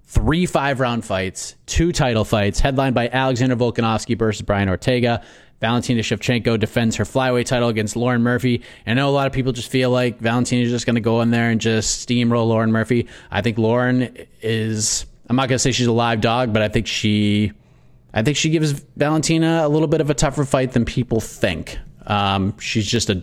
Three five round fights, two title fights, headlined by Alexander Volkanovski versus Brian Ortega. Valentina Shevchenko defends her flyweight title against Lauren Murphy. I know a lot of people just feel like Valentina is just going to go in there and just steamroll Lauren Murphy. I think Lauren is. I'm not going to say she's a live dog, but I think she. I think she gives Valentina a little bit of a tougher fight than people think. Um, she's just a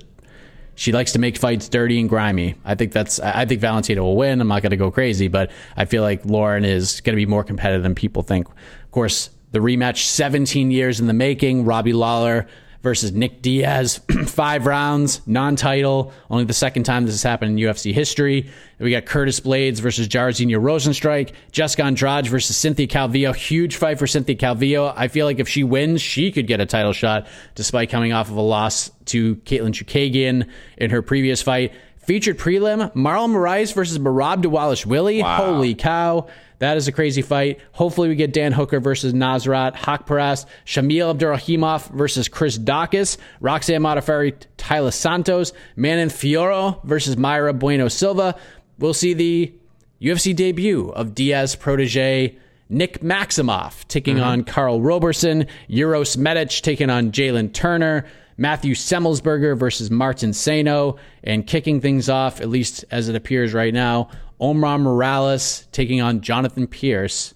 she likes to make fights dirty and grimy. I think that's I think Valentina will win. I'm not going to go crazy, but I feel like Lauren is going to be more competitive than people think. Of course, the rematch, 17 years in the making. Robbie Lawler versus Nick Diaz, [CLEARS THROAT] five rounds, non-title. Only the second time this has happened in UFC history. We got Curtis Blaydes versus Jairzinho Rozenstruik. Jessica Andrade versus Cynthia Calvillo. Huge fight for Cynthia Calvillo. I feel like if she wins, she could get a title shot, despite coming off of a loss to Katlyn Chookagian in her previous fight. Featured prelim, Marlon Moraes versus Merab Dvalishvili. Wow. Holy cow. That is a crazy fight. Hopefully, we get Dan Hooker versus Nasrat Haqparast, Shamil Abdurakhimov versus Chris Daukaus, Roxanne Modafferi, Taila Santos, Manon Fiorot versus Mayra Bueno Silva. We'll see the UFC debut of Diaz protege Nick Maximov taking mm-hmm. on Karl Roberson, Uros Medic taking on Jalen Turner. Matthew Semelsberger versus Martin Sano, and kicking things off, at least as it appears right now, Omar Morales taking on Jonathan Pierce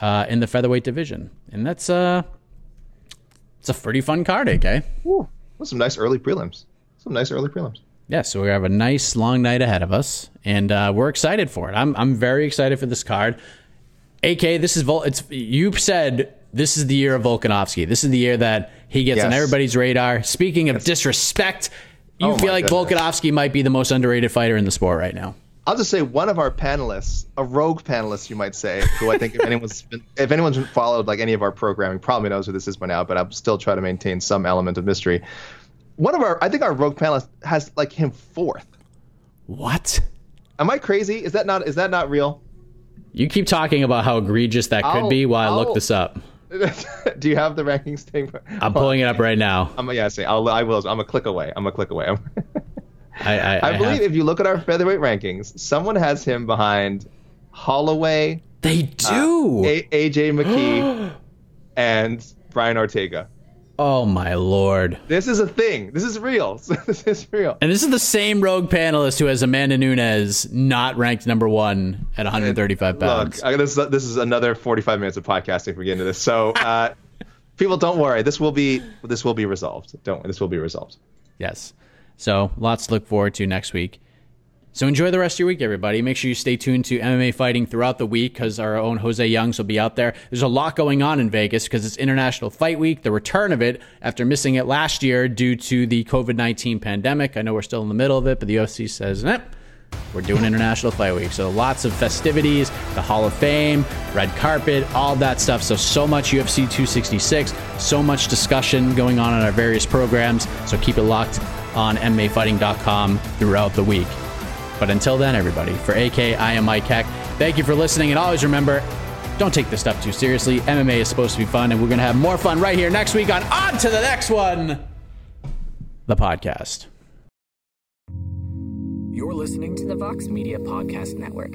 uh, in the featherweight division, and that's uh, it's a pretty fun card, AK. Ooh, some nice early prelims. Some nice early prelims. Yeah, so we have a nice long night ahead of us, and uh, we're excited for it. I'm I'm very excited for this card. AK, this is Vol- it's you said this is the year of Volkanovski. This is the year that he gets yes. on everybody's radar. Speaking of yes. disrespect, you oh feel like goodness. Volkanovski might be the most underrated fighter in the sport right now. I'll just say one of our panelists, a rogue panelist, you might say, who I think if anyone's [LAUGHS] been, if anyone's followed like any of our programming, probably knows who this is by now. But I'm still trying to maintain some element of mystery. One of our, I think our rogue panelist has like him fourth. What? Am I crazy? Is that not is that not real? You keep talking about how egregious that could I'll- be while I I'll- look this up. [LAUGHS] Do you have the rankings thing? I'm pulling it up right now. I'm yeah, say I'll I will. I'm a click away. I'm a click away. [LAUGHS] I, I, I, I believe have- if you look at our featherweight rankings, someone has him behind Holloway, they do. A- AJ McKee, [GASPS] and Brian Ortega. oh my lord! This is a thing. This is real. [LAUGHS] this is real. And this is the same rogue panelist who has Amanda Nunes not ranked number one at 135 pounds. Look, this, this is another 45 minutes of podcasting if we get into this. So, uh, [LAUGHS] people, don't worry. This will be this will be resolved. Don't. This will be resolved. Yes. So lots to look forward to next week. So enjoy the rest of your week, everybody. Make sure you stay tuned to MMA fighting throughout the week because our own Jose Youngs will be out there. There's a lot going on in Vegas because it's International Fight Week, the return of it after missing it last year due to the COVID 19 pandemic. I know we're still in the middle of it, but the UFC says, eh, we're doing International Fight Week. So lots of festivities, the Hall of Fame, red carpet, all that stuff. So, so much UFC 266, so much discussion going on in our various programs. So keep it locked on MMAfighting.com throughout the week. But until then, everybody, for AK, I am Mike Heck. Thank you for listening. And always remember, don't take this stuff too seriously. MMA is supposed to be fun, and we're going to have more fun right here next week on On to the Next One, the podcast. You're listening to the Vox Media Podcast Network.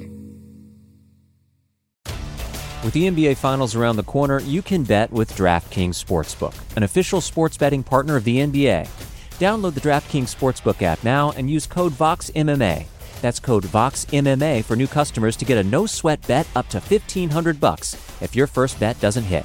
With the NBA Finals around the corner, you can bet with DraftKings Sportsbook, an official sports betting partner of the NBA. Download the DraftKings Sportsbook app now and use code VOXMMA. That's code VOXMMA for new customers to get a no-sweat bet up to 1500 bucks if your first bet doesn't hit.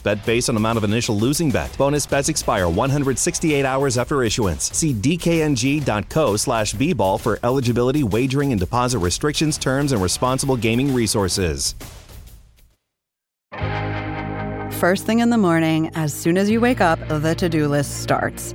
bet based on amount of initial losing bet. Bonus bets expire 168 hours after issuance. See dkng.co slash bball for eligibility, wagering, and deposit restrictions, terms, and responsible gaming resources. First thing in the morning, as soon as you wake up, the to do list starts.